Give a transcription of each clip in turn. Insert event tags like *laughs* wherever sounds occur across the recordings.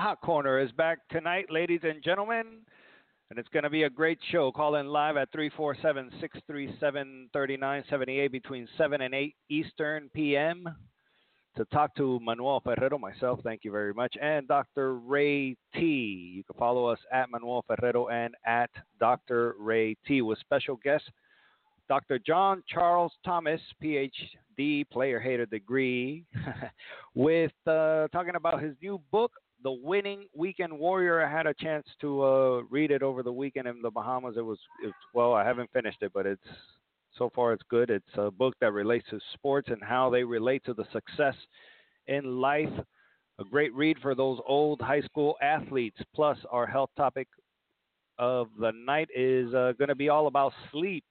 Hot Corner is back tonight, ladies and gentlemen, and it's going to be a great show. Call in live at 347 637 3978 between 7 and 8 Eastern PM to talk to Manuel Ferrero, myself, thank you very much, and Dr. Ray T. You can follow us at Manuel Ferrero and at Dr. Ray T. with special guests Dr. John Charles Thomas, PhD, player hater degree, *laughs* with uh, talking about his new book, The Winning Weekend Warrior. I had a chance to uh, read it over the weekend in the Bahamas. It was, it, well, I haven't finished it, but it's so far it's good. It's a book that relates to sports and how they relate to the success in life. A great read for those old high school athletes. Plus, our health topic of the night is uh, going to be all about sleep.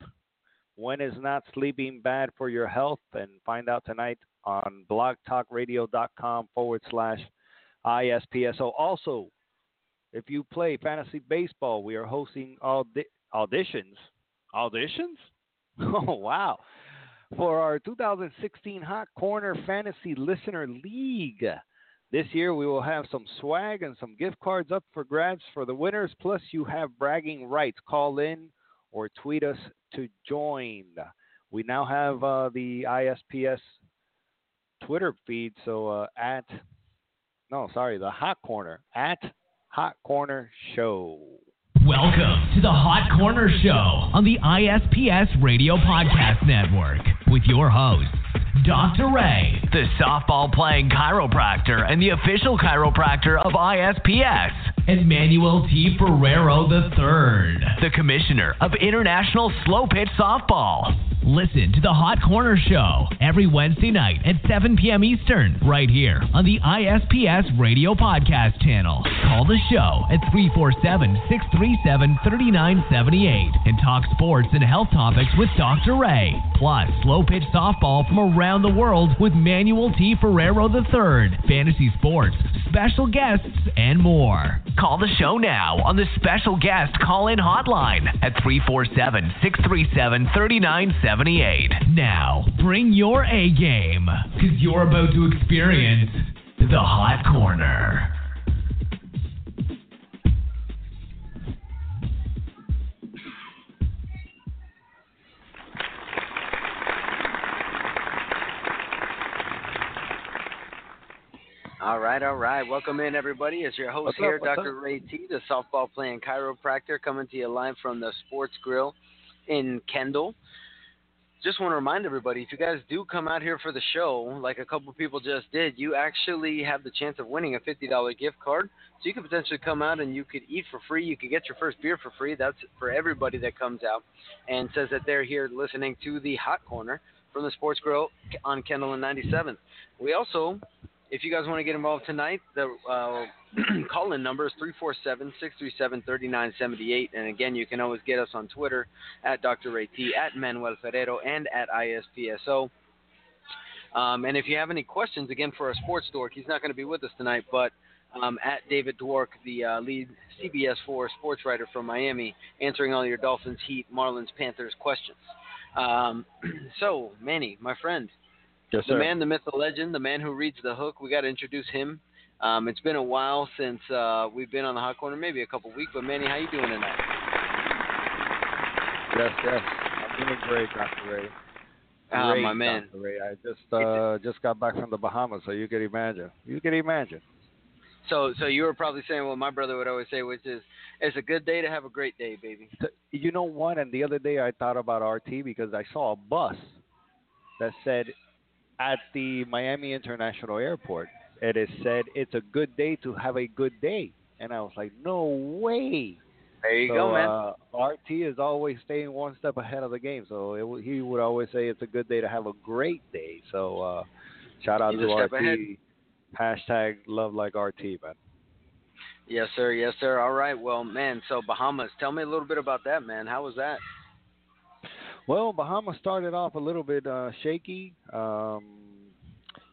When is not sleeping bad for your health? And find out tonight on blogtalkradio.com forward slash ISPSO. Also, if you play fantasy baseball, we are hosting audi- auditions. Auditions? *laughs* Oh, wow. For our 2016 Hot Corner Fantasy Listener League. This year we will have some swag and some gift cards up for grabs for the winners. Plus, you have bragging rights. Call in or tweet us to join. We now have uh, the ISPS Twitter feed. So uh, at, no, sorry, the Hot Corner, at Hot Corner Show. Welcome to the Hot Corner Show on the ISPS Radio Podcast Network with your host, Dr. Ray, the softball playing chiropractor and the official chiropractor of ISPS, and Manuel T. Ferrero III, the commissioner of International Slow Pitch Softball. Listen to the Hot Corner Show every Wednesday night at 7 p.m. Eastern, right here on the ISPS Radio Podcast channel. Call the show at 347 637 3978 and talk sports and health topics with Dr. Ray. Plus, slow pitch softball from around the world with Manuel T. Ferrero III, fantasy sports, special guests, and more. Call the show now on the special guest call in hotline at 347 637 3978. Now, bring your A game, because you're about to experience the Hot Corner. All right, all right. Welcome in, everybody. It's your host What's here, up, Dr. Ray T, the softball playing chiropractor, coming to you live from the Sports Grill in Kendall. Just want to remind everybody if you guys do come out here for the show, like a couple people just did, you actually have the chance of winning a $50 gift card. So you could potentially come out and you could eat for free. You could get your first beer for free. That's for everybody that comes out and says that they're here listening to the Hot Corner from the Sports Grill on Kendall and 97th. We also if you guys want to get involved tonight, the uh, *clears throat* call in number is 347 637 3978. And again, you can always get us on Twitter at Dr. Ray T, at Manuel Ferrero, and at ISPSO. Um, and if you have any questions, again, for our sports dork, he's not going to be with us tonight, but um, at David Dwork, the uh, lead CBS 4 sports writer from Miami, answering all your Dolphins, Heat, Marlins, Panthers questions. Um, *clears throat* so, Manny, my friend, Yes, the man, the myth, the legend, the man who reads the hook. We got to introduce him. Um, it's been a while since uh, we've been on the hot corner, maybe a couple weeks. But Manny, how you doing tonight? Yes, yes. I'm doing great, Dr. Ray. Ah, Great, my man. Dr. Ray. I just uh, just got back from the Bahamas, so you can imagine. You can imagine. So, so you were probably saying what my brother would always say, which is, "It's a good day to have a great day, baby." You know what? And the other day I thought about RT because I saw a bus that said at the Miami International Airport, it is said it's a good day to have a good day. And I was like, no way. There you so, go, man. Uh, RT is always staying one step ahead of the game. So it, he would always say it's a good day to have a great day. So uh, shout out He's to RT. ahead. Hashtag love like RT, man. Yes, sir. Yes, sir. All right. Well, man. So Bahamas. Tell me a little bit about that, man. How was that? Well, Bahamas started off a little bit uh, shaky. Um,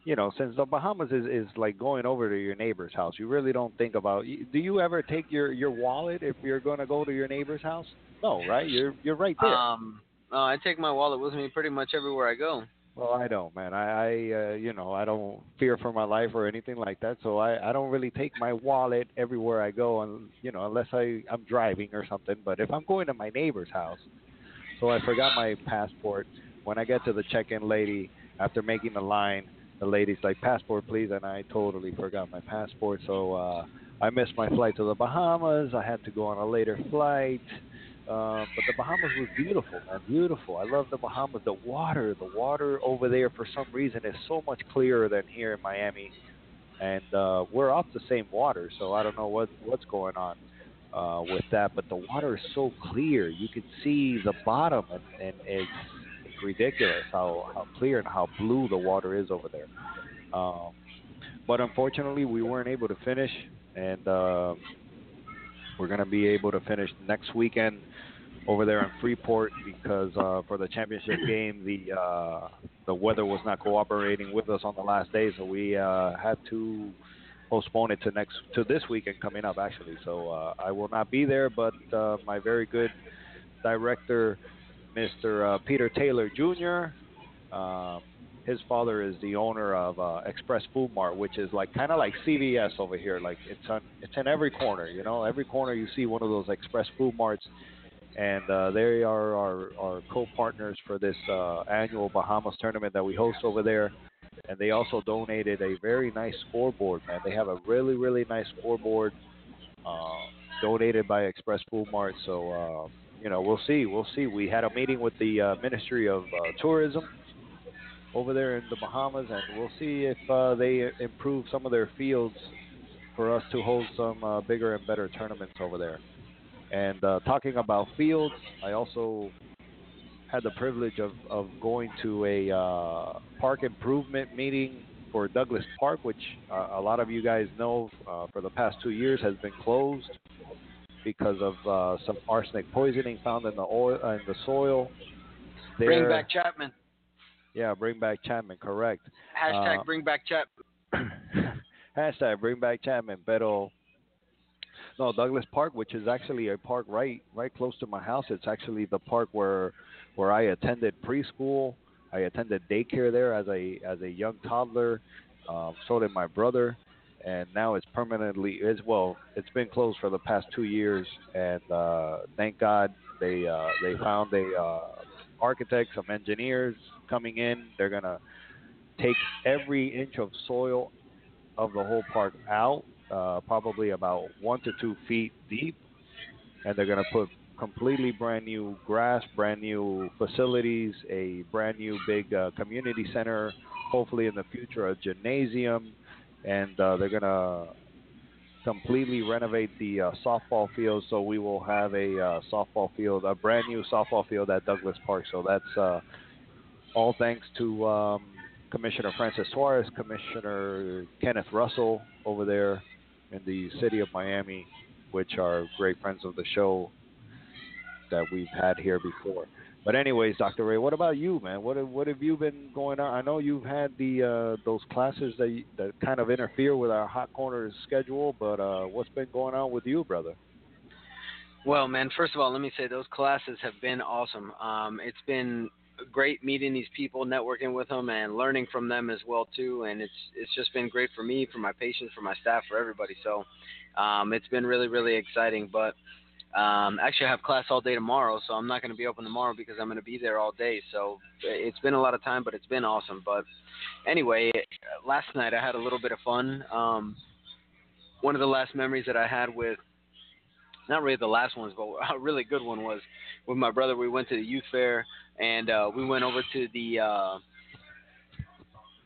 you know, since the Bahamas is, is like going over to your neighbor's house, you really don't think about. Do you ever take your, your wallet if you're going to go to your neighbor's house? No, right? You're you're right there. Um, uh, I take my wallet with me pretty much everywhere I go. Well, I don't, man. I, I uh, you know, I don't fear for my life or anything like that. So I, I don't really take my wallet everywhere I go, and you know, unless I, I'm driving or something. But if I'm going to my neighbor's house, so I forgot my passport. When I get to the check-in lady, after making the line, the lady's like, "Passport, please," and I totally forgot my passport. So uh, I missed my flight to the Bahamas. I had to go on a later flight. Uh, but the Bahamas was beautiful, man, beautiful. I love the Bahamas. The water, the water over there, for some reason, is so much clearer than here in Miami, and uh, we're off the same water, so I don't know what what's going on uh, with that. But the water is so clear, you can see the bottom, and, and it's, it's ridiculous how how clear and how blue the water is over there. Um, but unfortunately, we weren't able to finish, and uh, we're going to be able to finish next weekend over there in Freeport because uh, for the championship *clears throat* game, the uh, the weather was not cooperating with us on the last day, so we uh, had to postpone it to next to this weekend coming up actually. So uh, I will not be there, but uh, my very good director, Mr. Uh, Peter Taylor Jr. Um, his father is the owner of uh, Express Food Mart, which is like kind of like CVS over here. Like it's on, it's in every corner. You know, every corner you see one of those Express Food Marts and uh, they are our, our co-partners for this uh, annual Bahamas tournament that we host over there. And they also donated a very nice scoreboard, man. They have a really, really nice scoreboard uh, donated by Express Food Mart. So, uh, you know, we'll see. We'll see. We had a meeting with the uh, Ministry of uh, Tourism over there in the Bahamas, and we'll see if uh, they improve some of their fields for us to hold some uh, bigger and better tournaments over there. And talking about fields, I also had the privilege of, of going to a uh, park improvement meeting for Douglas Park, which uh, a lot of you guys know uh, for the past two years has been closed because of uh, some arsenic poisoning found in the oil in the soil. There, bring back Chapman. Yeah, bring back Chapman. Correct. Hashtag uh, bring back Chapman. *coughs* hashtag bring back Chapman. Pero no, Douglas Park, which is actually a park right right close to my house. It's actually the park where where I attended preschool. I attended daycare there as a as a young toddler. Um, so did my brother, and now it's permanently as well. It's been closed for the past two years, and uh, thank God they uh, they found a uh, architect, some engineers coming in. They're gonna take every inch of soil of the whole park out uh, probably about one to two feet deep, and they're going to put completely brand new grass, brand new facilities, a brand new big uh, community center, hopefully in the future a gymnasium, and uh, they're going to completely renovate the uh, softball field. So we will have a uh, softball field, a brand new softball field at Douglas Park. So that's uh, all thanks to um, Commissioner Francis Suarez, Commissioner Kenneth Russell over there, in the city of Miami, which are great friends of the show that we've had here before. But anyways, Dr. Ray, what about you, man? What have, what have you been going on? I know you've had the uh, those classes that that kind of interfere with our hot corners schedule, but uh, what's been going on with you, brother? Well, man, first of all, let me say those classes have been awesome. Um, it's been great meeting these people, networking with them, and learning from them as well too. And it's it's just been great for me, for my patients, for my staff, for everybody. So um, it's been really really exciting. But um, actually, I have class all day tomorrow, so I'm not going to be open tomorrow because I'm going to be there all day. So it's been a lot of time, but it's been awesome. But anyway, last night I had a little bit of fun. Um, one of the last memories that I had with not really the last ones, but *laughs* a really good one was with my brother. We went to the youth fair and uh, we went over to the uh,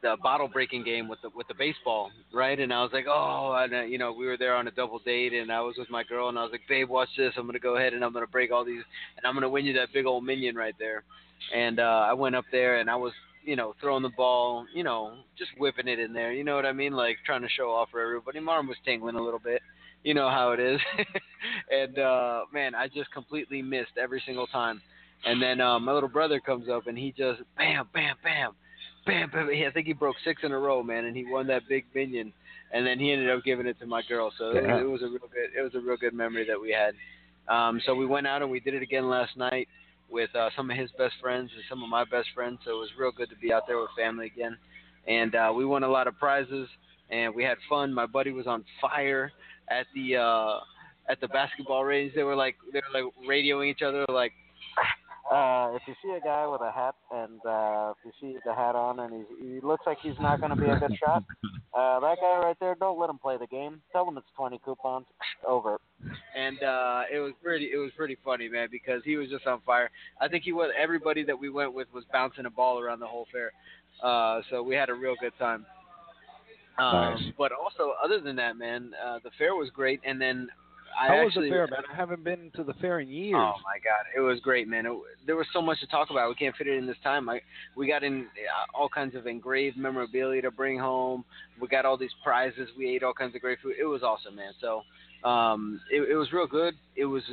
the bottle breaking game with the with the baseball, right? And I was like, oh, and uh, you know, we were there on a double date, and I was with my girl, and I was like, babe, watch this. I'm gonna go ahead and I'm gonna break all these, and I'm gonna win you that big old minion right there. And uh, I went up there, and I was, you know, throwing the ball, you know, just whipping it in there. You know what I mean? Like trying to show off for everybody. My arm was tingling a little bit. You know how it is. *laughs* and uh, man, I just completely missed every single time and then um, my little brother comes up and he just bam, bam, bam, bam, bam. I think he broke six in a row, man, and he won that big minion. And then he ended up giving it to my girl. So it, was a real good, it was a real good memory that we had. Um, so we went out and we did it again last night. with uh, some of his best friends and some of my best friends. So it was real good to be out there with family again. And uh, we won a lot of prizes and we had fun. My buddy was on fire at the uh, at the basketball range. They were like they were like radioing each other like uh, if you see a guy with a hat and uh, if you see the hat on and he's, he looks like he's not going to be a good shot, *laughs* uh, that guy right there, don't let him play the game. Tell him it's 20 coupons. Over. And uh, it was pretty, it was pretty funny, man, because he was just on fire. I think he was. Everybody that we went with was bouncing a ball around the whole fair, uh, so we had a real good time. Um, Nice. But also, other than that, man, uh, the fair was great. And then I How was actually, the fair, man? I haven't been to the fair in years. Oh my God, it was great, man. It, there was so much to talk about. We can't fit it in this time. I we got in uh, all kinds of engraved memorabilia to bring home. We got all these prizes. We ate all kinds of great food. It was awesome, man. So um, it, it was real good. It was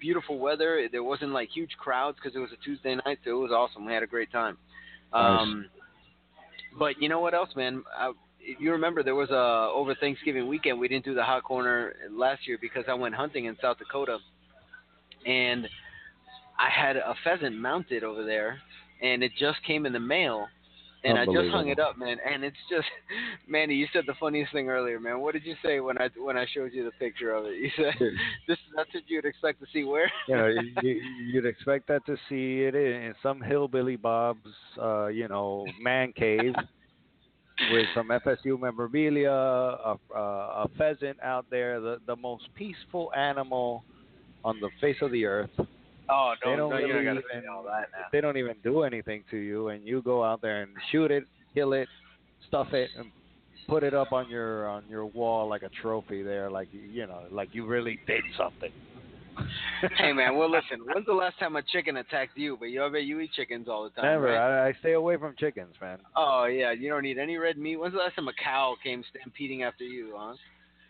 beautiful weather. There wasn't like huge crowds because it was a Tuesday night, so it was awesome. We had a great time. Nice. Um, but you know what else, man? I, you remember, there was a over Thanksgiving weekend we didn't do the hot corner last year because I went hunting in South Dakota, and I had a pheasant mounted over there, and it just came in the mail, and I just hung it up, man. And it's just, *laughs* Manny, you said the funniest thing earlier, man. What did you say when I when I showed you the picture of it? You said *laughs* this that's what you'd expect to see where? you know, you, you'd expect that to see it in, in some hillbilly Bob's, uh, you know, man cave with some FSU memorabilia, a, a, a pheasant out there, the the most peaceful animal on the face of the earth. Oh They no, don't no, really even- all that now. They don't even do anything to you, and you go out there and shoot it, kill it, stuff it, and put it up on your on your wall like a trophy there, like you know, like you really did something. *laughs* hey man, well listen, when's the last time a chicken attacked you? But you I bet you eat chickens all the time. Never. right? I, I stay away from chickens, man. Oh yeah, you don't eat any red meat. When's the last time a cow came stampeding after you, huh?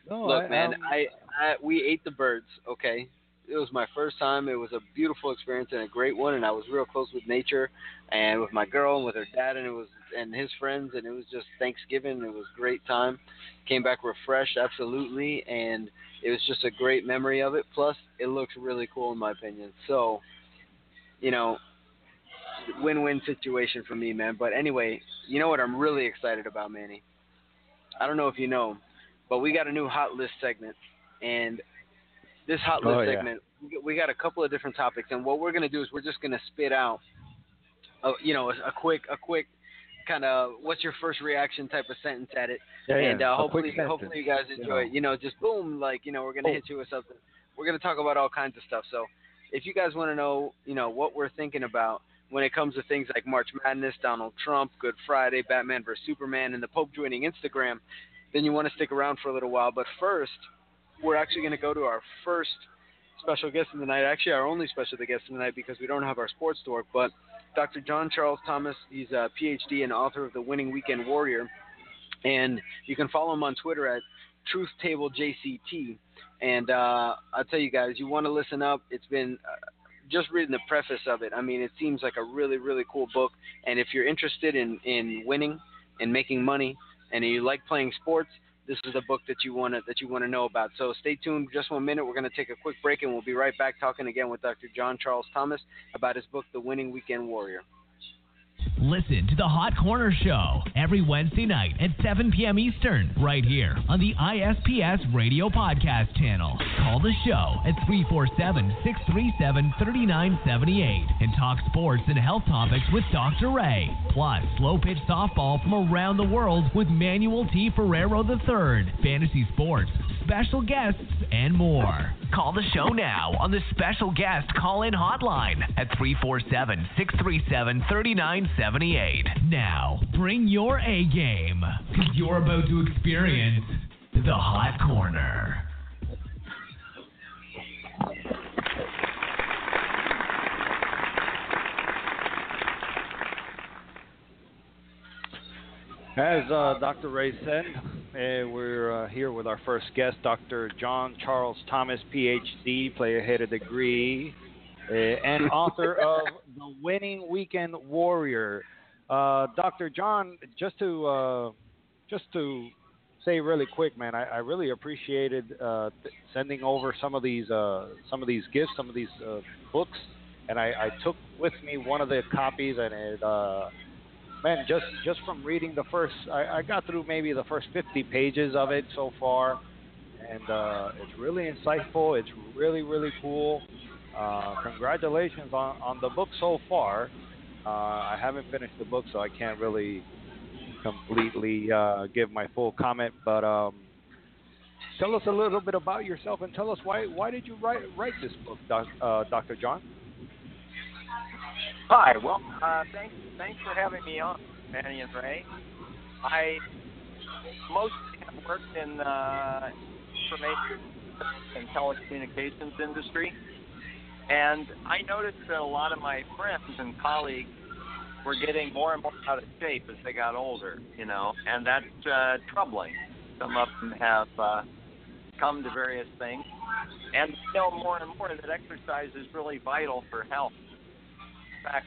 No, Look, I, man, I, I we ate the birds. Okay, it was my first time. It was a beautiful experience and a great one, and I was real close with nature and with my girl and with her dad and it was and his friends, and it was just Thanksgiving. It was a great time. Came back refreshed, absolutely, and it was just a great memory of it. Plus, it looks really cool in my opinion. So, you know, win-win situation for me, man. But anyway, you know what I'm really excited about, Manny? I don't know if you know, but we got a new hot list segment, and this hot oh, list Oh, yeah. segment, we got- we got a couple of different topics, and what we're gonna do is we're just gonna spit out, a, you know, a, a quick, a quick kind of what's your first reaction type of sentence at it, yeah, and uh, hopefully, hopefully you guys enjoy it. You know, just boom, like you know, we're gonna Oh. hit you with something. We're gonna talk about all kinds of stuff. So, if you guys want to know, you know, what we're thinking about when it comes to things like March Madness, Donald Trump, Good Friday, Batman vs Superman, and the Pope joining Instagram, then you want to stick around for a little while. But first, we're actually gonna go to our first special guest of the night. Actually, our only special guest of the night because we don't have our sports dork, but Dr. John Charles Thomas. He's a PhD and author of The Winning Weekend Warrior, and you can follow him on Twitter at Truth Table JCT. And uh, I'll tell you guys, you want to listen up. It's been uh, just reading the preface of it. I mean, it seems like a really, really cool book. And if you're interested in in winning and making money, and you like playing sports, this is the book that you want to that you want to know about. So stay tuned. Just one minute. We're going to take a quick break, and we'll be right back talking again with Dr. John Charles Thomas about his book, The Winning Weekend Warrior. Listen to the Hot Corner Show every Wednesday night at 7 p.m. Eastern, right here on the ISPS Radio Podcast channel. Call the show at 347 637 3978 and talk sports and health topics with Dr. Ray. Plus, slow pitch softball from around the world with Manuel T. Ferrero III, fantasy sports, special guests, and more. Call the show now on the special guest call in hotline at 347 637 3978. Now, bring your A game. because You're about to experience the Hot Corner. As uh, Dr. Ray said, uh, we're uh, here with our first guest, Dr. John Charles Thomas, PhD, player-headed degree, uh, and author *laughs* of The Winning Weekend Warrior. Uh, Dr. John, just to uh, just to say really quick, man, I, I really appreciated uh, th- sending over some of these uh, some of these gifts, some of these uh, books and I, I took with me one of the copies, and it, uh, man, just just from reading the first, I, I got through maybe the first 50 pages of it so far, and uh, it's really insightful. It's really really cool. Uh, congratulations on, on the book so far. Uh, I haven't finished the book, so I can't really completely uh, give my full comment. But um, tell us a little bit about yourself and tell us why why did you write write this book, doc, uh, Dr. John? Hi. Well, uh, thanks thanks for having me on, Manny and Ray. I mostly have worked in uh, information and telecommunications industry, and I noticed that a lot of my friends and colleagues were getting more and more out of shape as they got older, you know, and that's uh, troubling. Some of them have uh, come to various things, and know more and more that exercise is really vital for health. Fact,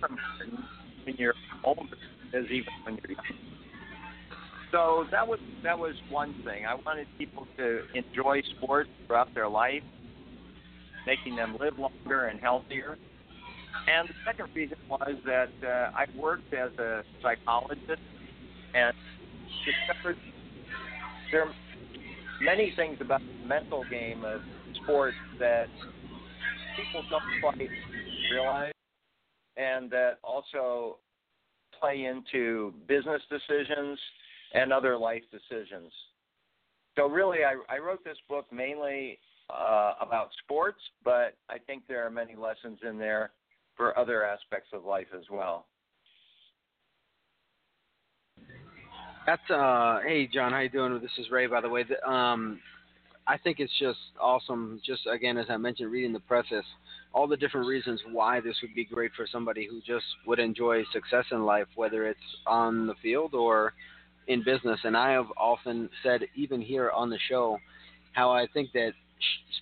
more important when you're older as even when you're young. So that was that was one thing. I wanted people to enjoy sports throughout their life, making them live longer and healthier. And the second reason was that uh, I worked as a psychologist and discovered there are many things about the mental game of sports that people don't quite realize and that also play into business decisions and other life decisions. So really, I, I wrote this book mainly uh, about sports, but I think there are many lessons in there for other aspects of life as well. That's uh hey John, how you doing? This is Ray by the way. Um I think it's just awesome just again as I mentioned reading the preface, all the different reasons why this would be great for somebody who just would enjoy success in life whether it's on the field or in business. And I have often said even here on the show how I think that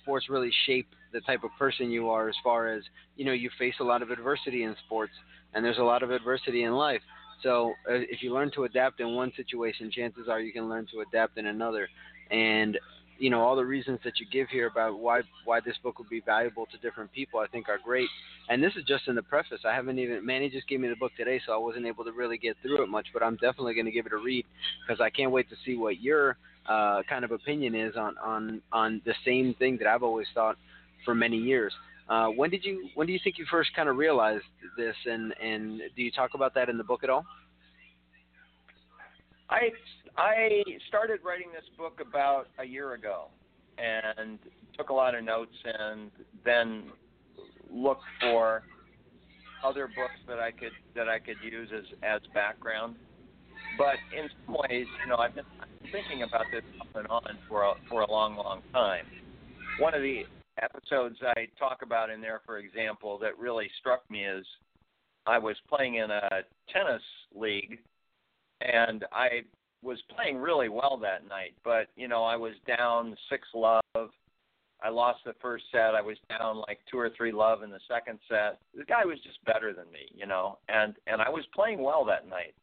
sports really shape the type of person you are as far as you know you face a lot of adversity in sports and there's a lot of adversity in life. So uh, if you learn to adapt in one situation chances are you can learn to adapt in another. And you know all the reasons that you give here about why why this book would be valuable to different people I think are great and this is just in the preface I haven't even Manny just gave me the book today so I wasn't able to really get through it much but I'm definitely going to give it a read because I can't wait to see what your uh, kind of opinion is on on on the same thing that I've always thought for many years. Uh, when did you when do you think you first kind of realized this and and do you talk about that in the book at all? I I started writing this book about a year ago and took a lot of notes and then looked for other books that I could that I could use as as background. But in some ways, you know, I've been thinking about this off and on for a, for a long, long time. One of the episodes I talk about in there, for example, that really struck me is I was playing in a tennis league, and I was playing really well that night. But you know, I was down six love. I lost the first set. I was down like two or three love in the second set. The guy was just better than me, you know, and and I was playing well that night.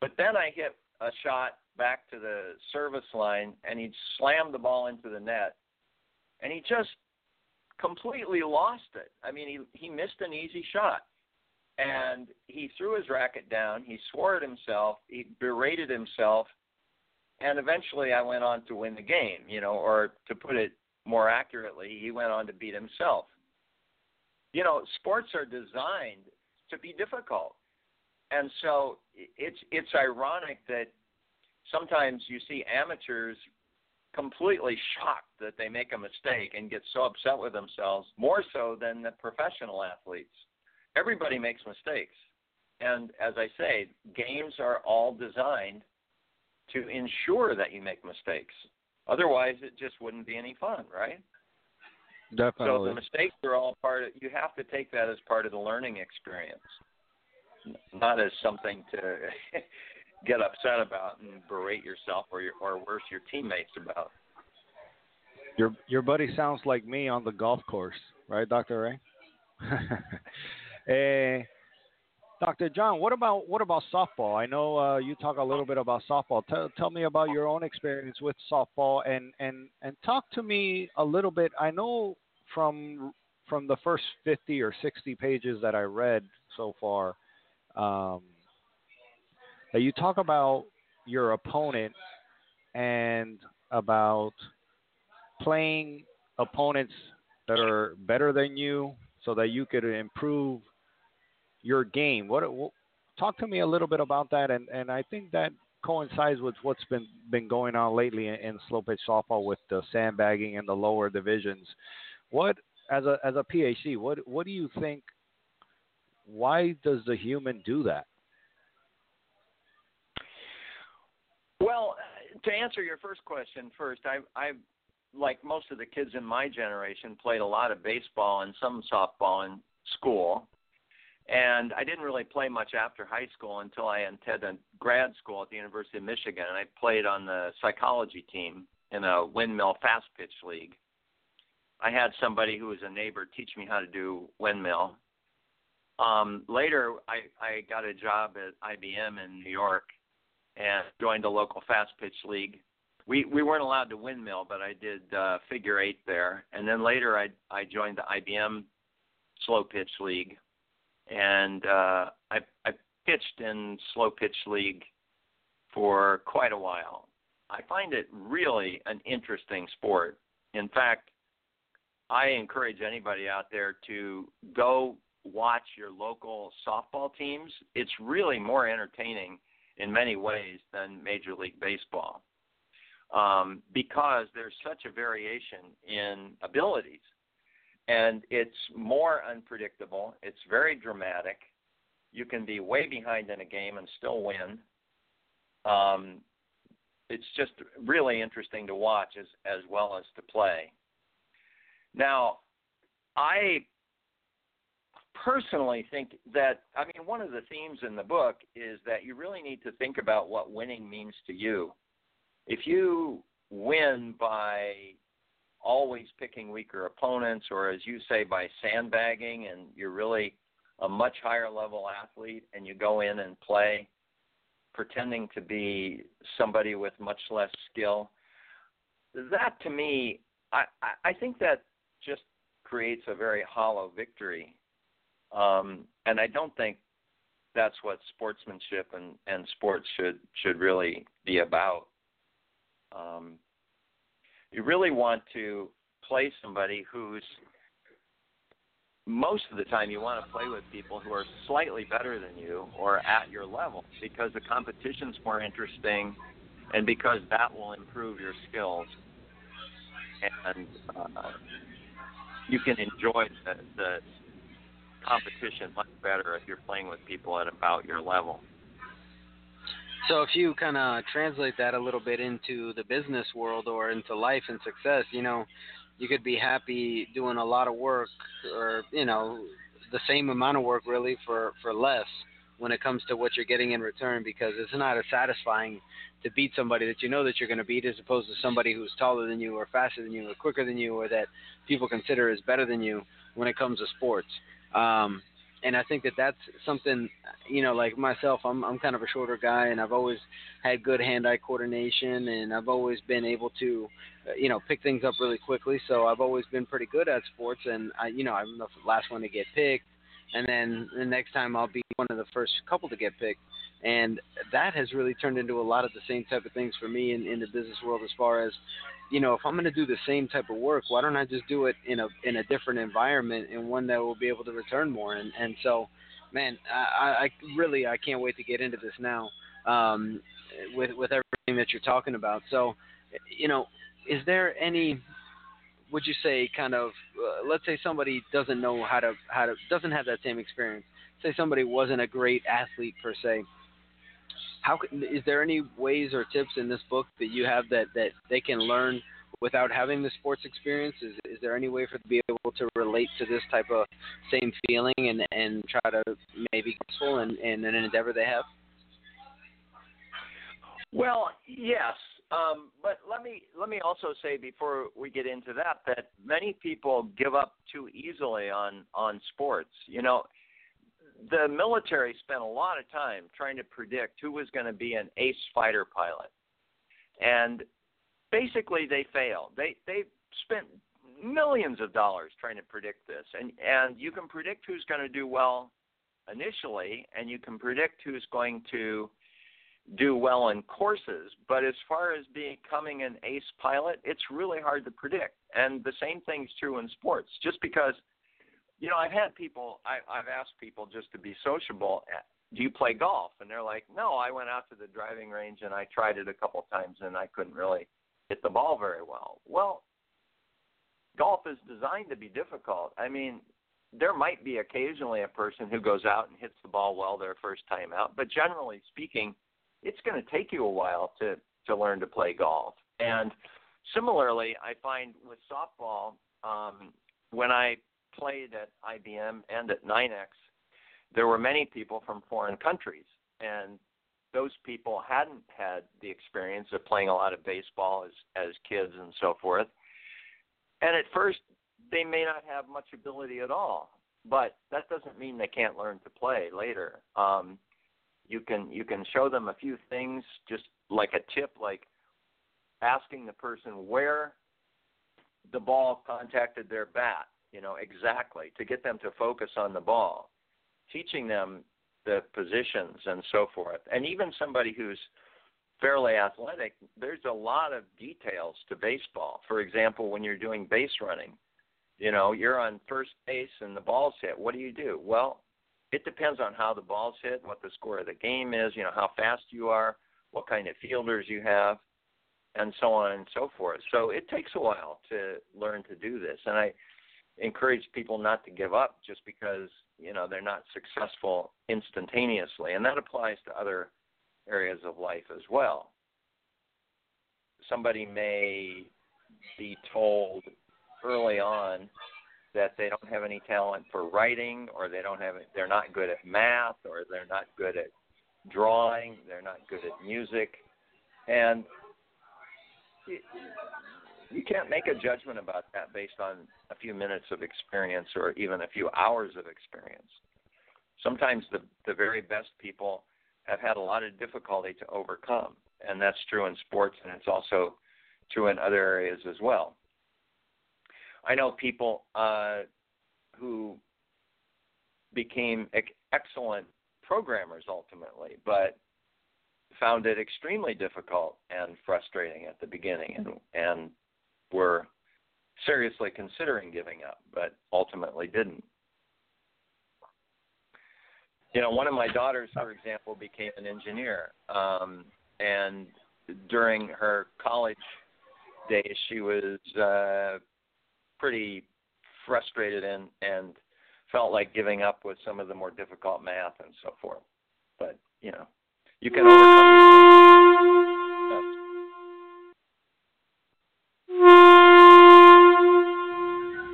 But then I hit a shot back to the service line, and he slammed the ball into the net, and he just completely lost it. I mean, he he missed an easy shot, and he threw his racket down. He swore at himself. He berated himself, and eventually, I went on to win the game. You know, or to put it more accurately, he went on to beat himself. You know, sports are designed to be difficult, and so it's it's ironic that sometimes you see amateurs completely shocked that they make a mistake and get so upset with themselves, more so than the professional athletes. Everybody makes mistakes. And as I say, games are all designed to ensure that you make mistakes. Otherwise, it just wouldn't be any fun, right? Definitely. So the mistakes are all part of. You have to take that as part of the learning experience, not as something to *laughs* get upset about and berate yourself or your, or worse your teammates about. Your your buddy sounds like me on the golf course, right, Doctor Ray? *laughs* eh, Dr. John, what about what about softball? I know uh, you talk a little bit about softball. Tell, tell me about your own experience with softball, and, and, and talk to me a little bit. I know from from the first 50 or 60 pages that I read so far, um, that you talk about your opponent and about playing opponents that are better than you so that you could improve your game. What, what talk to me a little bit about that and, and I think that coincides with what's been been going on lately in, in slow pitch softball with the sandbagging and the lower divisions. What as a as a PhD, what what do you think why does the human do that? Well, to answer your first question first, I I like most of the kids in my generation played a lot of baseball and some softball in school. And I didn't really play much after high school until I attended grad school at the University of Michigan. And I played on the psychology team in a windmill fast pitch league. I had somebody who was a neighbor teach me how to do windmill. Um, later, I, I got a job at IBM in New York and joined a local fast pitch league. We we weren't allowed to windmill, but I did uh, figure eight there. And then later, I I joined the IBM slow pitch league, and uh, I I pitched in slow pitch league for quite a while. I find it really an interesting sport. In fact, I encourage anybody out there to go watch your local softball teams. It's really more entertaining in many ways than Major League Baseball um, because there's such a variation in abilities. And it's more unpredictable, it's very dramatic. You can be way behind in a game and still win. Um, it's just really interesting to watch as, as well as to play. Now, I personally think that I mean one of the themes in the book is that you really need to think about what winning means to you. If you win by always picking weaker opponents or as you say by sandbagging and you're really a much higher level athlete and you go in and play pretending to be somebody with much less skill that to me I, I think that just creates a very hollow victory um, and I don't think that's what sportsmanship and, and sports should should really be about. Um, you really want to play somebody who's most of the time you want to play with people who are slightly better than you or at your level because the competition's more interesting and because that will improve your skills and uh, you can enjoy the, the competition much better if you're playing with people at about your level. So if you kind of translate that a little bit into the business world or into life and success, you know, you could be happy doing a lot of work or, you know, the same amount of work really for for less when it comes to what you're getting in return because it's not as satisfying to beat somebody that you know that you're going to beat as opposed to somebody who's taller than you or faster than you or quicker than you or that people consider as better than you when it comes to sports. Um, and I think that that's something, you know, like myself, I'm I'm kind of a shorter guy, and I've always had good hand-eye coordination, and I've always been able to, uh, you know, pick things up really quickly. So I've always been pretty good at sports, and I, you know, I'm the last one to get picked, and then the next time I'll be one of the first couple to get picked, and that has really turned into a lot of the same type of things for me in, in the business world as far as you know, if I'm going to do the same type of work, why don't I just do it in a in a different environment and one that will be able to return more? And and so, man, I, I really I can't wait to get into this now, um, with with everything that you're talking about. So, you know, is there any would you say kind of uh, let's say somebody doesn't know how to how to doesn't have that same experience say somebody wasn't a great athlete per se how is there any ways or tips in this book that you have that that they can learn without having the sports experience? Is is there any way for them to be able to relate to this type of same feeling and and try to maybe useful in, in an endeavor they have? Well, yes, um, but let me let me also say before we get into that that many people give up too easily on on sports. You know, the military spent a lot of time trying to predict who was going to be an ace fighter pilot, and basically they failed. They they spent millions of dollars trying to predict this, and and you can predict who's going to do well initially, and you can predict who's going to do well in courses. But as far as becoming an ace pilot, it's really hard to predict. And the same thing's true in sports. Just because, you know, I've had people, I, I've asked people just to be sociable. Do you play golf? And they're like, No, I went out to the driving range and I tried it a couple times and I couldn't really hit the ball very well. Well, golf is designed to be difficult. I mean, there might be occasionally a person who goes out and hits the ball well their first time out, but generally speaking, it's going to take you a while to to learn to play golf. And similarly, I find with softball, um, when I played at IBM and at NYNEX, there were many people from foreign countries, and those people hadn't had the experience of playing a lot of baseball as as kids and so forth. And at first, they may not have much ability at all, but that doesn't mean they can't learn to play later. Um, you can you can show them a few things, just like a tip, like asking the person where the ball contacted their bat, you know, exactly to get them to focus on the ball, teaching them the positions and so forth. And even somebody who's fairly athletic, there's a lot of details to baseball. For example, when you're doing base running, you know, you're on first base and the ball's hit. What do you do? Well, it depends on how the ball's hit, what the score of the game is, you know, how fast you are, what kind of fielders you have, and so on and so forth. So it takes a while to learn to do this. And I encourage people not to give up just because, you know, they're not successful instantaneously. And that applies to other areas of life as well. Somebody may be told early on that they don't have any talent for writing or they don't have they're not good at math or they're not good at drawing, they're not good at music. And you can't make a judgment about that based on a few minutes of experience or even a few hours of experience. Sometimes the the very best people have had a lot of difficulty to overcome, and that's true in sports, and it's also true in other areas as well. I know people uh, who became ex- excellent programmers ultimately, but found it extremely difficult and frustrating at the beginning, and and were seriously considering giving up, but ultimately didn't you know, one of my daughters, for example, became an engineer, um, and during her college days, she was uh, pretty frustrated and and felt like giving up with some of the more difficult math and so forth. But you know, you can overcome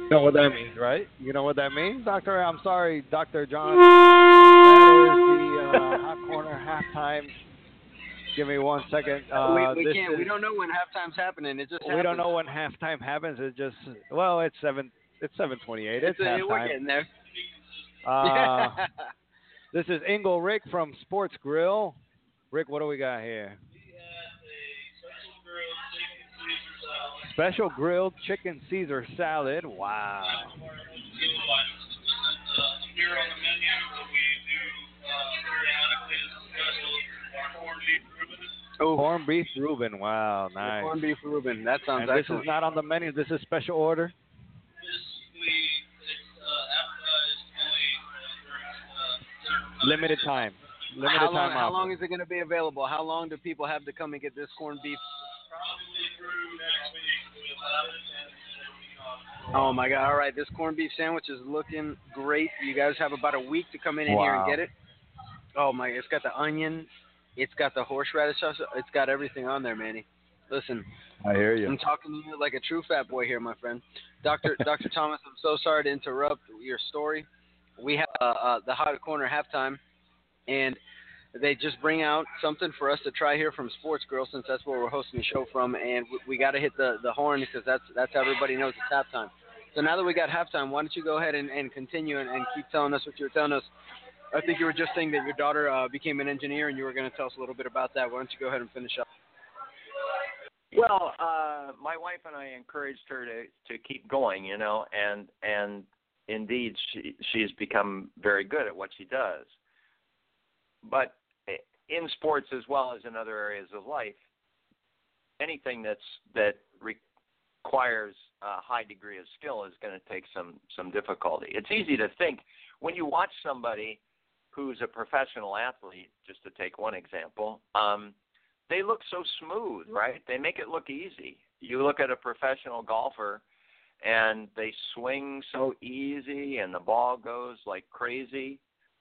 You know what that means, right? You know what that means, Doctor? I'm sorry, Doctor John. *laughs* That is the uh, hot corner halftime. Give me one second. Uh, we we can't. Is, we don't know when halftime's happening. It just. We don't know when halftime happens. It just. Well, it's seven. It's seven twenty-eight. It's, it's halftime. We're getting there. Uh, *laughs* this is Ingle Rick from Sports Grill. Rick, what do we got here? Special grilled chicken Caesar salad. Wow. Oh, Corned beef Reuben. Wow, nice. corned beef Reuben. That sounds and this is not on the menu. This is special order. Limited time. Limited how long? How long is it going to be available? How long do people have to come and get this corned beef? Oh my God! All right, this corned beef sandwich is looking great. You guys have about a week to come in, in here and get it. Oh my! It's got the onion, it's got the horseradish sauce, it's got everything on there, Manny. Listen, I hear you. I'm talking to you like a true fat boy here, my friend. Doctor *laughs* Doctor Thomas, I'm so sorry to interrupt your story. We have uh, uh, the hot corner halftime, and they just bring out something for us to try here from Sports Grill, since that's where we're hosting the show from, and we, we got to hit the the horn because that's that's how everybody knows it's halftime. So now that we got halftime, why don't you go ahead and, and continue and, and keep telling us what you were telling us? I think you were just saying that your daughter uh, became an engineer, and you were going to tell us a little bit about that. Why don't you go ahead and finish up? Well, uh, my wife and I encouraged her to to keep going, you know, and and indeed she she's become very good at what she does. But in sports as well as in other areas of life, anything that's that requires a high degree of skill is going to take some some difficulty. It's easy to think when you watch somebody who's a professional athlete, just to take one example, um, they look so smooth, right? They make it look easy. You look at a professional golfer and they swing so easy and the ball goes like crazy.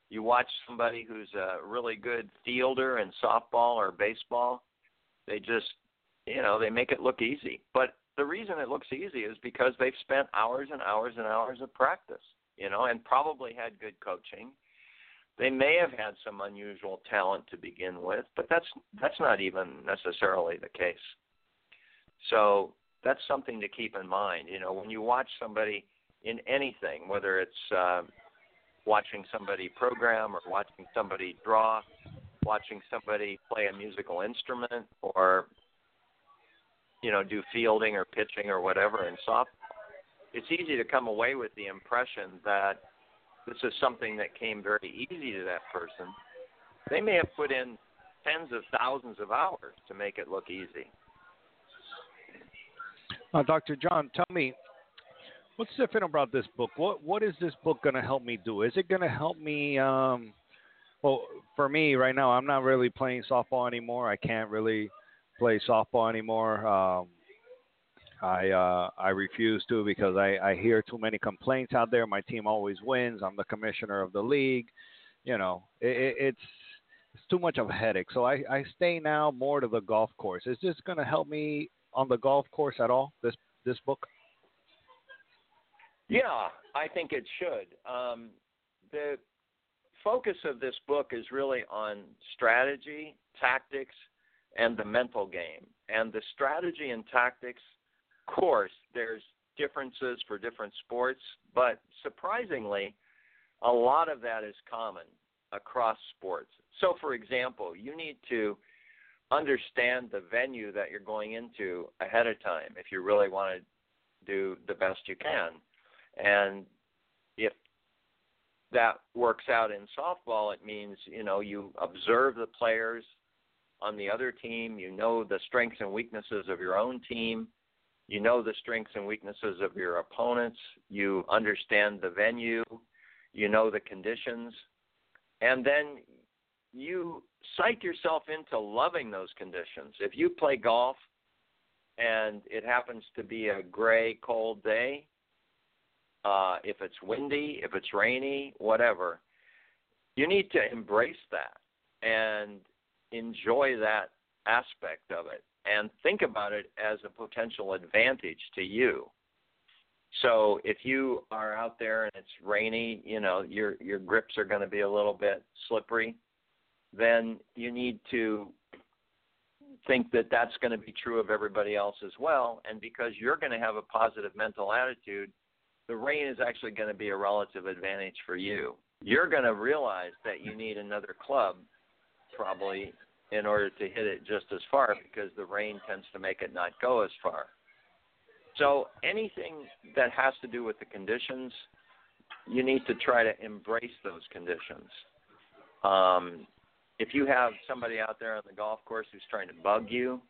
You watch somebody who's a really good fielder in softball or baseball, they just, you know, they make it look easy. But the reason it looks easy is because they've spent hours and hours and hours of practice, you know, and probably had good coaching. They may have had some unusual talent to begin with, but that's that's not even necessarily the case. So that's something to keep in mind. You know, when you watch somebody in anything, whether it's uh, watching somebody program or watching somebody draw, watching somebody play a musical instrument, or you know, do fielding or pitching or whatever in softball, it's easy to come away with the impression that this is something that came very easy to that person. They may have put in tens of thousands of hours to make it look easy. Uh, Dr. John, tell me, what's different about this book? What What is this book going to help me do? Is it going to help me? Um, well, for me right now, I'm not really playing softball anymore. I can't really play softball anymore. Um, I uh, I refuse to because I, I hear too many complaints out there. My team always wins. I'm the commissioner of the league. You know, it, it's it's too much of a headache. So I, I stay now more to the golf course. Is this going to help me on the golf course at all? This this book? Yeah, I think it should. Um, the focus of this book is really on strategy, tactics, and the mental game. And the strategy and tactics, course, there's differences for different sports, but surprisingly, a lot of that is common across sports. So, for example, you need to understand the venue that you're going into ahead of time if you really want to do the best you can. And if that works out in softball, it means, you know, you observe the players, on the other team. You know the strengths and weaknesses of your own team. You know the strengths and weaknesses of your opponents. You understand the venue. You know the conditions. And then you psych yourself into loving those conditions. If you play golf and it happens to be a gray, cold day, uh, if it's windy, if it's rainy, whatever, you need to embrace that. And enjoy that aspect of it and think about it as a potential advantage to you. So if you are out there and it's rainy, you know, your your grips are going to be a little bit slippery, then you need to think that that's going to be true of everybody else as well and because you're going to have a positive mental attitude, the rain is actually going to be a relative advantage for you. You're going to realize that you need another club probably in order to hit it just as far because the rain tends to make it not go as far. So anything that has to do with the conditions, you need to try to embrace those conditions. Um, if you have somebody out there on the golf course who's trying to bug you,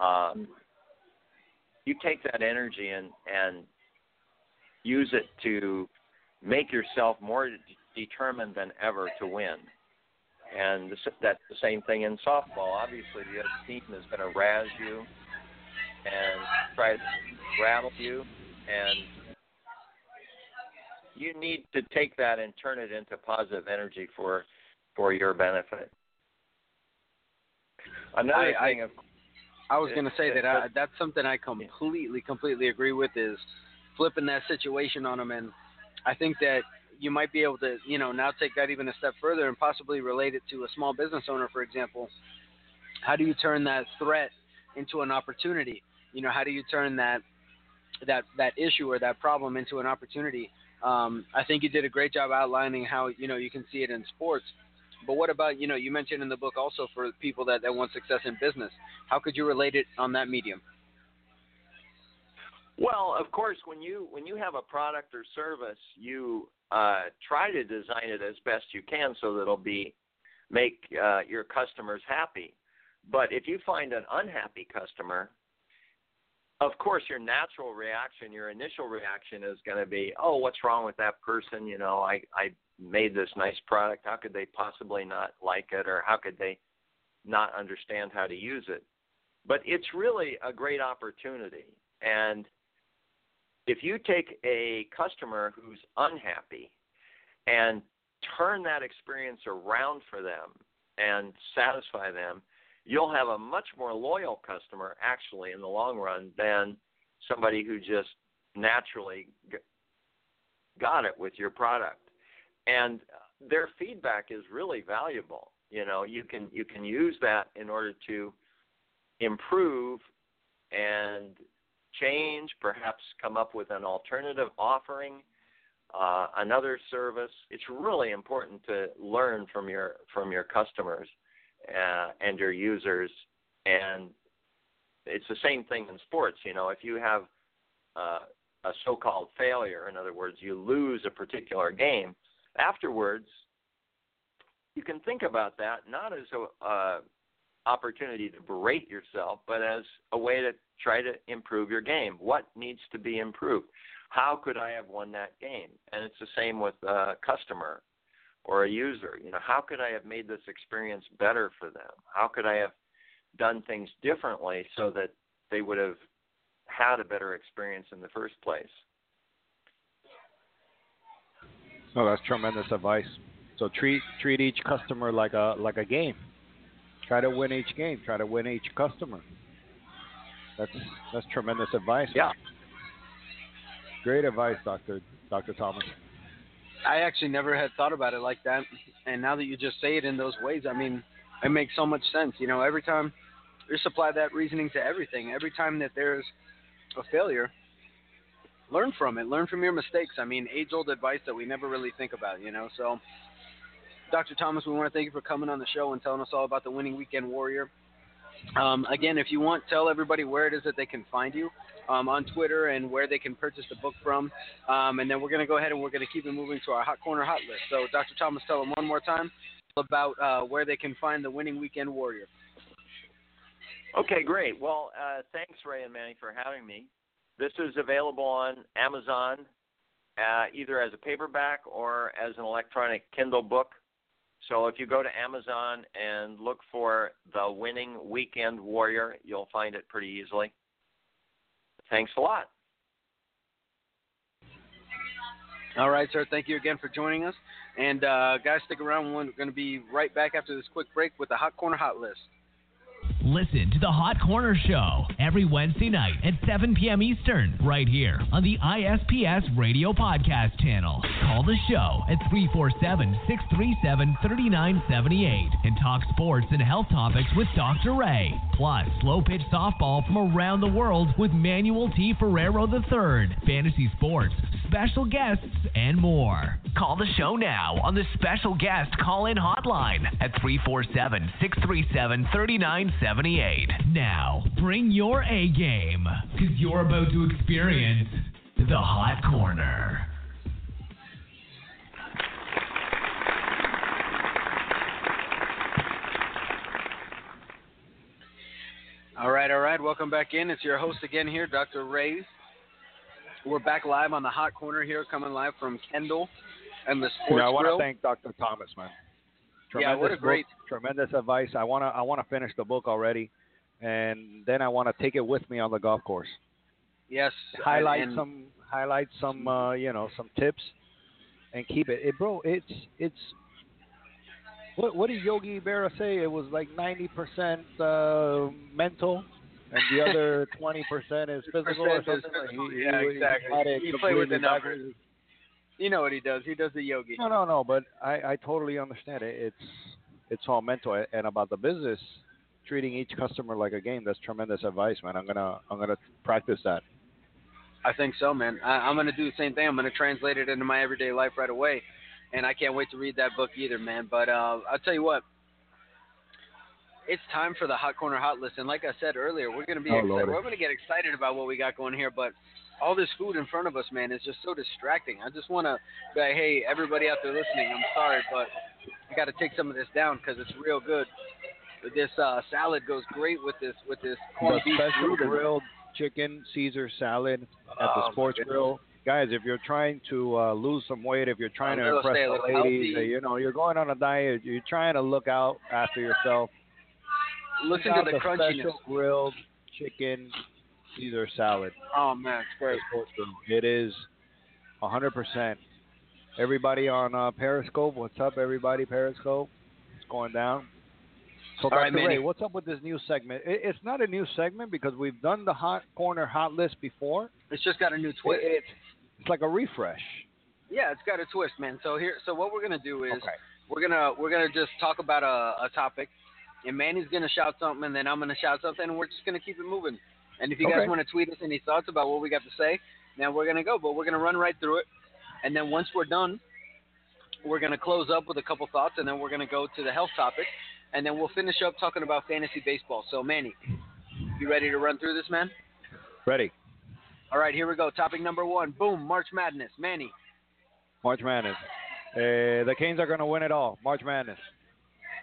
um, you take that energy and and use it to make yourself more determined than ever to win. And this, that's the same thing in softball. Obviously, the other team is going to razz you and try to rattle you, and you need to take that and turn it into positive energy for for your benefit. Another I, thing, I, of I was going to say that I, that's something I completely, completely agree with is flipping that situation on them, and I think that you might be able to, you know, now take that even a step further and possibly relate it to a small business owner, for example. How do you turn that threat into an opportunity? You know, how do you turn that that that issue or that problem into an opportunity? Um, I think you did a great job outlining how you know you can see it in sports, But what about you know you mentioned in the book also for people that, that want success in business. How could you relate it on that medium? Well, of course, when you when you have a product or service, you uh, try to design it as best you can so that it'll be make uh, your customers happy. But if you find an unhappy customer, of course, your natural reaction, your initial reaction is going to be, "Oh, what's wrong with that person? You know, I I made this nice product. How could they possibly not like it, or how could they not understand how to use it?" But it's really a great opportunity, and if you take a customer who's unhappy and turn that experience around for them and satisfy them, you'll have a much more loyal customer actually in the long run than somebody who just naturally got it with your product. And their feedback is really valuable. You know, you can you can use that in order to improve and change, perhaps come up with an alternative offering, uh, another service. It's really important to learn from your from your customers uh, and your users, and it's the same thing in sports. You know, if you have uh, a so-called failure, in other words, you lose a particular game, afterwards you can think about that not as a uh, opportunity to berate yourself, but as a way to try to improve your game. What needs to be improved? How could I have won that game? And it's the same with a customer or a user. You know, how could I have made this experience better for them? How could I have done things differently so that they would have had a better experience in the first place? Oh, that's tremendous advice. So treat treat each customer like a like a game. Try to win each game. Try to win each customer. That's that's tremendous advice. Yeah. Great advice, Doctor Doctor Thomas. I actually never had thought about it like that, and now that you just say it in those ways, I mean, it makes so much sense. You know, every time just apply that reasoning to everything. Every time that there's a failure, learn from it. Learn from your mistakes. I mean, age-old advice that we never really think about. You know, so Dr. Thomas, we want to thank you for coming on the show and telling us all about the Winning Weekend Warrior. Um, again, if you want, tell everybody where it is that they can find you um, on Twitter and where they can purchase the book from. Um, and then we're going to go ahead and we're going to keep it moving to our Hot Corner Hot List. So, Dr. Thomas, tell them one more time about uh, where they can find the Winning Weekend Warrior. Okay, great. Well, uh, thanks, Ray and Manny, for having me. This is available on Amazon, uh, either as a paperback or as an electronic Kindle book. So if you go to Amazon and look for the winning weekend warrior, you'll find it pretty easily. Thanks a lot. All right, sir. Thank you again for joining us. And uh, guys, stick around. We're going to be right back after this quick break with the Hot Corner Hot List. Listen to the Hot Corner Show every Wednesday night at 7 p.m. Eastern, right here on the ISPS Radio Podcast channel. Call the show at 347 637 3978 and talk sports and health topics with Dr. Ray. Plus, slow pitch softball from around the world with Manuel T. Ferrero III, fantasy sports, special guests, and more. Call the show now on the special guest call in hotline at 347 637 3978. Now, bring your A game because you're about to experience the Hot Corner. All right, all right. Welcome back in. It's your host again here, Dr. Ray. We're back live on the Hot Corner here, coming live from Kendall and the Sports yeah, I want to thank Dr. Thomas, man. Yeah, what a Tremendous great- book, tremendous advice. I want to I want to finish the book already, and then I want to take it with me on the golf course. Yes. Highlight and- some highlight some uh, you know some tips, and keep it. it. Bro, it's it's. What what did Yogi Berra say? It was like ninety percent uh, mental, and the other *laughs* twenty percent is physical or 20% is something. physical. He, Yeah, he, exactly. it He played with the numbers. backwards. You know what he does. He does the yogi. No, no, no. But I, I totally understand it. It's it's all mental and about the business, treating each customer like a game. That's tremendous advice, man. I'm gonna I'm gonna practice that. I think so, man. I, I'm going to do the same thing. I'm going to translate it into my everyday life right away. and I can't wait to read that book either, man. But uh, I'll tell you what, it's time for the hot corner hot list, and like I said earlier, we're gonna be Oh, excited. We're gonna get excited about what we got going here, but. All this food in front of us, man, is just so distracting. I just want to be like, hey, everybody out there listening, I'm sorry, but I got to take some of this down because it's real good. This uh, salad goes great with this with this corned beef special grilled chicken Caesar salad at the Oh, Sports. Grill. Guys, if you're trying to uh, lose some weight, if you're trying A to impress the ladies, healthy. uh, you know, you're going on a diet, you're trying to look out after yourself. Listen to the, crunchiness. special grilled chicken Caesar salad. Oh man, it's great. It is 100%. Everybody on uh, Periscope, what's up, everybody? Periscope, it's going down. So, All right, Manny. what's up with this new segment? It, it's not a new segment because we've done the hot corner hot list before. It's just got a new twist. It- it's, it's like a refresh. yeah, it's got a twist, man. So here, so what we're gonna do is Okay. we're gonna we're gonna just talk about a, a topic, and Manny's gonna shout something, and then I'm gonna shout something, and we're just gonna keep it moving. And if you guys Okay. want to tweet us any thoughts about what we got to say, then we're gonna go. But we're gonna run right through it, and then once we're done, we're gonna close up with a couple thoughts, and then we're gonna go to the health topic, and then we'll finish up talking about fantasy baseball. So Manny, you ready to run through this, man? Ready. All right, here we go. Topic number one. Boom, March Madness. Manny. March Madness. Uh, the Canes are going to win it all. March Madness.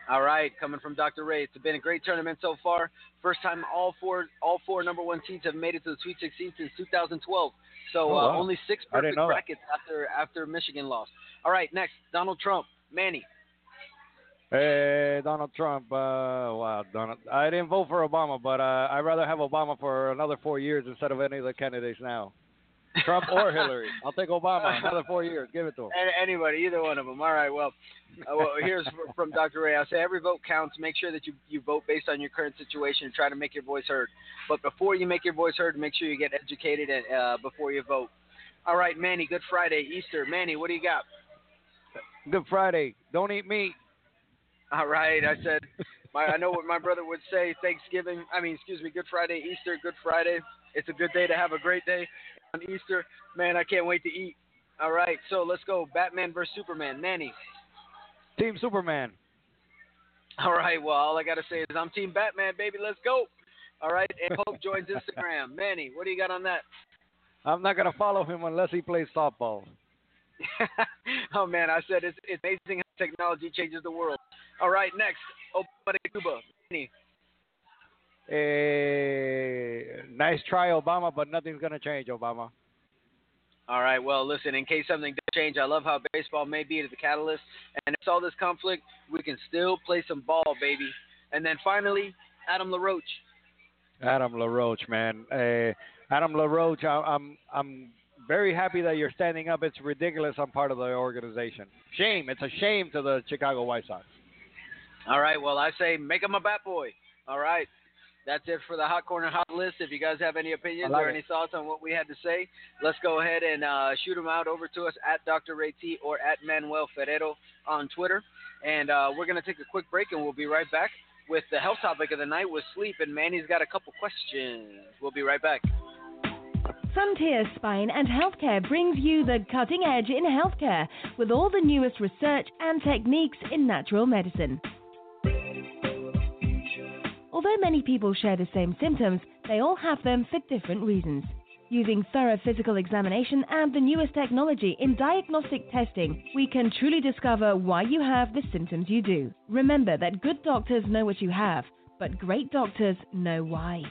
All right, coming from Dr. Ray. It's been a great tournament so far. First time all four all four number one seeds have made it to the Sweet 16 since 2012. So Oh, uh, only six perfect know that. brackets after after Michigan lost. All right, next Donald Trump. Manny. Hey, Donald Trump. Uh, wow, Donald. I didn't vote for Obama, but uh, I'd rather have Obama for another four years instead of any of the candidates now. Trump or *laughs* Hillary. I'll take Obama. Another four years. Give it to him. Anybody, either one of them. All right. Well, uh, well here's from Dr. Ray. I say every vote counts. Make sure that you, you vote based on your current situation and try to make your voice heard. But before you make your voice heard, make sure you get educated and, uh, before you vote. All right, Manny. Good Friday, Easter. Manny, what do you got? Good Friday. Don't eat meat. All right. I said. My, I know what my brother would say. Thanksgiving. I mean, excuse me. Good Friday, Easter. Good Friday. It's a good day to have a great day on Easter. Man, I can't wait to eat. All right. So let's go. Batman versus Superman. Manny. Team Superman. All right. Well, all I got to say is I'm Team Batman, baby. Let's go. All right. And Pope joins *laughs* Instagram. Manny, what do you got on that? I'm not going to follow him unless he plays softball. *laughs* oh, man. I said it's, it's amazing how technology changes the world. All right. Next. Obama Cuba. Manny. Eh, nice try, Obama, but nothing's going to change, Obama. All right. Well, listen, in case something does change, I love how baseball may be the catalyst. And it's all this conflict, we can still play some ball, baby. And then finally, Adam LaRoche. Adam LaRoche, man. Uh, Adam LaRoche, I, I'm I'm very happy that you're standing up. It's ridiculous I'm part of the organization. Shame. It's a shame to the Chicago White Sox. All right. Well, I say make him a bat boy. All right. That's it for the Hot Corner Hot List. If you guys have any opinions like or it. any thoughts on what we had to say, let's go ahead and uh, shoot them out over to us at Dr. Ray T or at Manuel Ferrero on Twitter. And uh, we're going to take a quick break and we'll be right back with the health topic of the night with sleep. And Manny's got a couple questions. We'll be right back. Frontier Spine and Healthcare brings you the cutting edge in healthcare with all the newest research and techniques in natural medicine. Although many people share the same symptoms, they all have them for different reasons. Using thorough physical examination and the newest technology in diagnostic testing, we can truly discover why you have the symptoms you do. Remember that good doctors know what you have, but great doctors know why.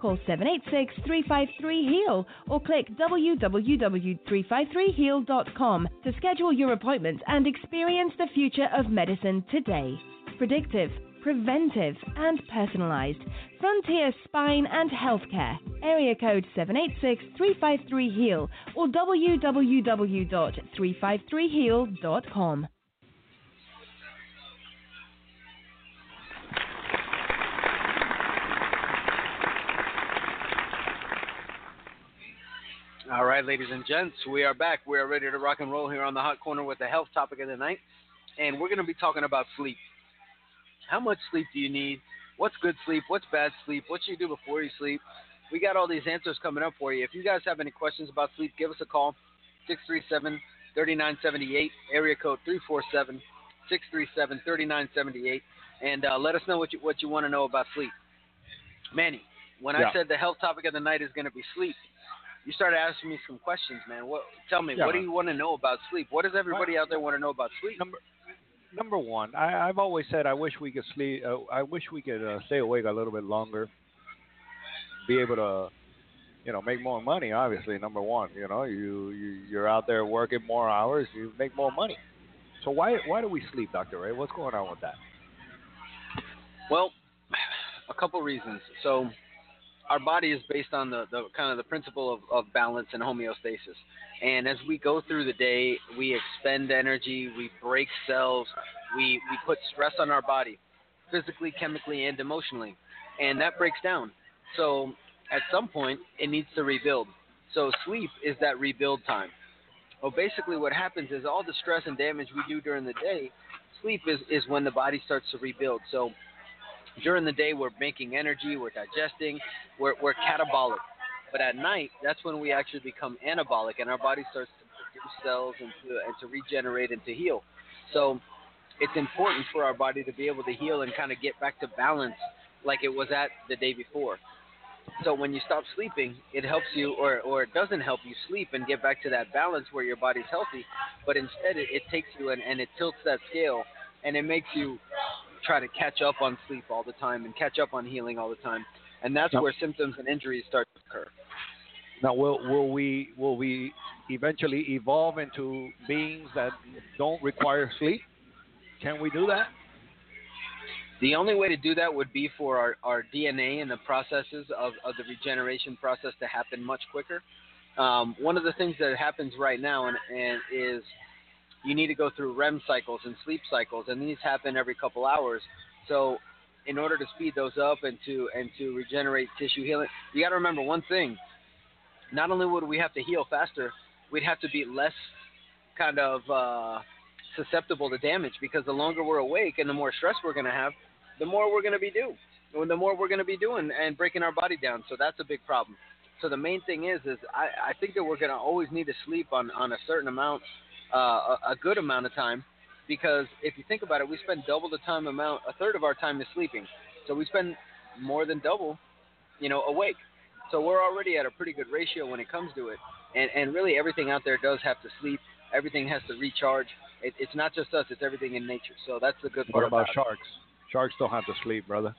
Call 786-353-HEAL or click www.353heal.com to schedule your appointment and experience the future of medicine today. Predictive, preventive, and personalized. Frontier Spine and Healthcare. Area code 786-353-HEAL or www.353heal.com. All right, ladies and gents, we are back. We are ready to rock and roll here on the Hot Corner with the health topic of the night. And we're going to be talking about sleep. How much sleep do you need? What's good sleep? What's bad sleep? What should you do before you sleep? We got all these answers coming up for you. If you guys have any questions about sleep, give us a call 637 3978, area code 347 637 3978, and uh, let us know what you what you want to know about sleep. Manny, when Yeah. I said the health topic of the night is going to be sleep, you started asking me some questions, man. What? Tell me, Yeah, what do you want to know about sleep? What does everybody out there want to know about sleep? Number number one, I, I've always said I wish we could sleep. Uh, I wish we could uh, stay awake a little bit longer. Be able to, you know, make more money. Obviously, number one, you know, you, you you're out there working more hours, you make more money. So why why do we sleep, Doctor Ray? What's going on with that? Well, *sighs* a couple reasons. So, our body is based on the, the kind of the principle of, of balance and homeostasis. And as we go through the day, we expend energy, we break cells, we, we put stress on our body, physically, chemically, and emotionally. And that breaks down. So, at some point, it needs to rebuild. So, sleep is that rebuild time. Well, basically, what happens is all the stress and damage we do during the day, sleep is, is when the body starts to rebuild. So, during the day we're making energy, we're digesting, we're, we're catabolic. But at night, that's when we actually become anabolic, and our body starts to produce cells and to, and to regenerate and to heal. So it's important for our body to be able to heal and kind of get back to balance like it was at the day before. So when you stop sleeping, it helps you, or, or it doesn't help you sleep and get back to that balance where your body's healthy, but instead it, it takes you and, and it tilts that scale and it makes you try to catch up on sleep all the time and catch up on healing all the time. And that's where symptoms and injuries start to occur. Now, will will we will we eventually evolve into beings that don't require sleep? Can we do that? The only way to do that would be for our, our DNA and the processes of, of the regeneration process to happen much quicker. Um, one of the things that happens right now and, and is you need to go through REM cycles and sleep cycles, and these happen every couple hours. So, in order to speed those up and to and to regenerate tissue healing, you got to remember one thing. Not only would we have to heal faster, we'd have to be less kind of uh, susceptible to damage because the longer we're awake and the more stress we're going to have, the more we're going to be or the more we're going to be doing and breaking our body down. So that's a big problem. So the main thing is, is I, I think that we're going to always need to sleep on, on a certain amount, uh, a, a good amount of time, because if you think about it, we spend double the time amount, a third of our time is sleeping. So we spend more than double, you know, awake. So we're already at a pretty good ratio when it comes to it. And, and really everything out there does have to sleep. Everything has to recharge. It, it's not just us, it's everything in nature. So that's the good What part about it. sharks? Sharks don't have to sleep, brother.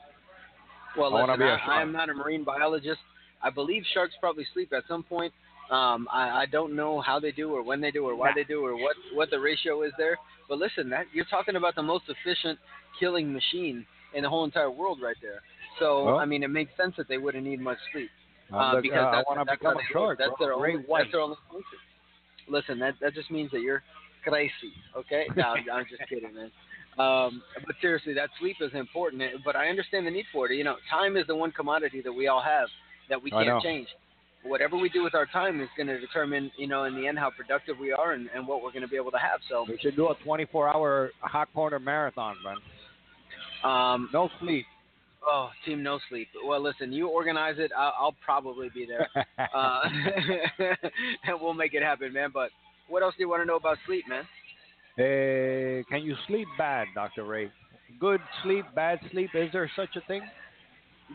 Well, I wanna listen, be a I, I am not a marine biologist. I believe sharks probably sleep at some point. Um, I, I don't know how they do or when they do or why they do or what, what the ratio is there. But listen, that you're talking about the most efficient killing machine in the whole entire world right there. So Well- I mean, it makes sense that they wouldn't need much sleep uh, because uh, that's, that's become a shark. That's their only that's their only function. Listen, that that just means that you're crazy. Okay? No, I'm, I'm just kidding, man. Um, but seriously, that sleep is important. But I understand the need for it. You know, time is the one commodity that we all have that we can't change. Whatever we do with our time is going to determine, you know, in the end, how productive we are and, and what we're going to be able to have. So, We should do a 24-hour hot corner marathon, man. um, No sleep. oh, team no sleep. Well, listen, you organize it. I'll, I'll probably be there. *laughs* uh, *laughs* and we'll make it happen, man. But what else do you want to know about sleep, man? Uh, can you sleep bad, Dr. Ray? Good sleep, bad sleep. Is there such a thing?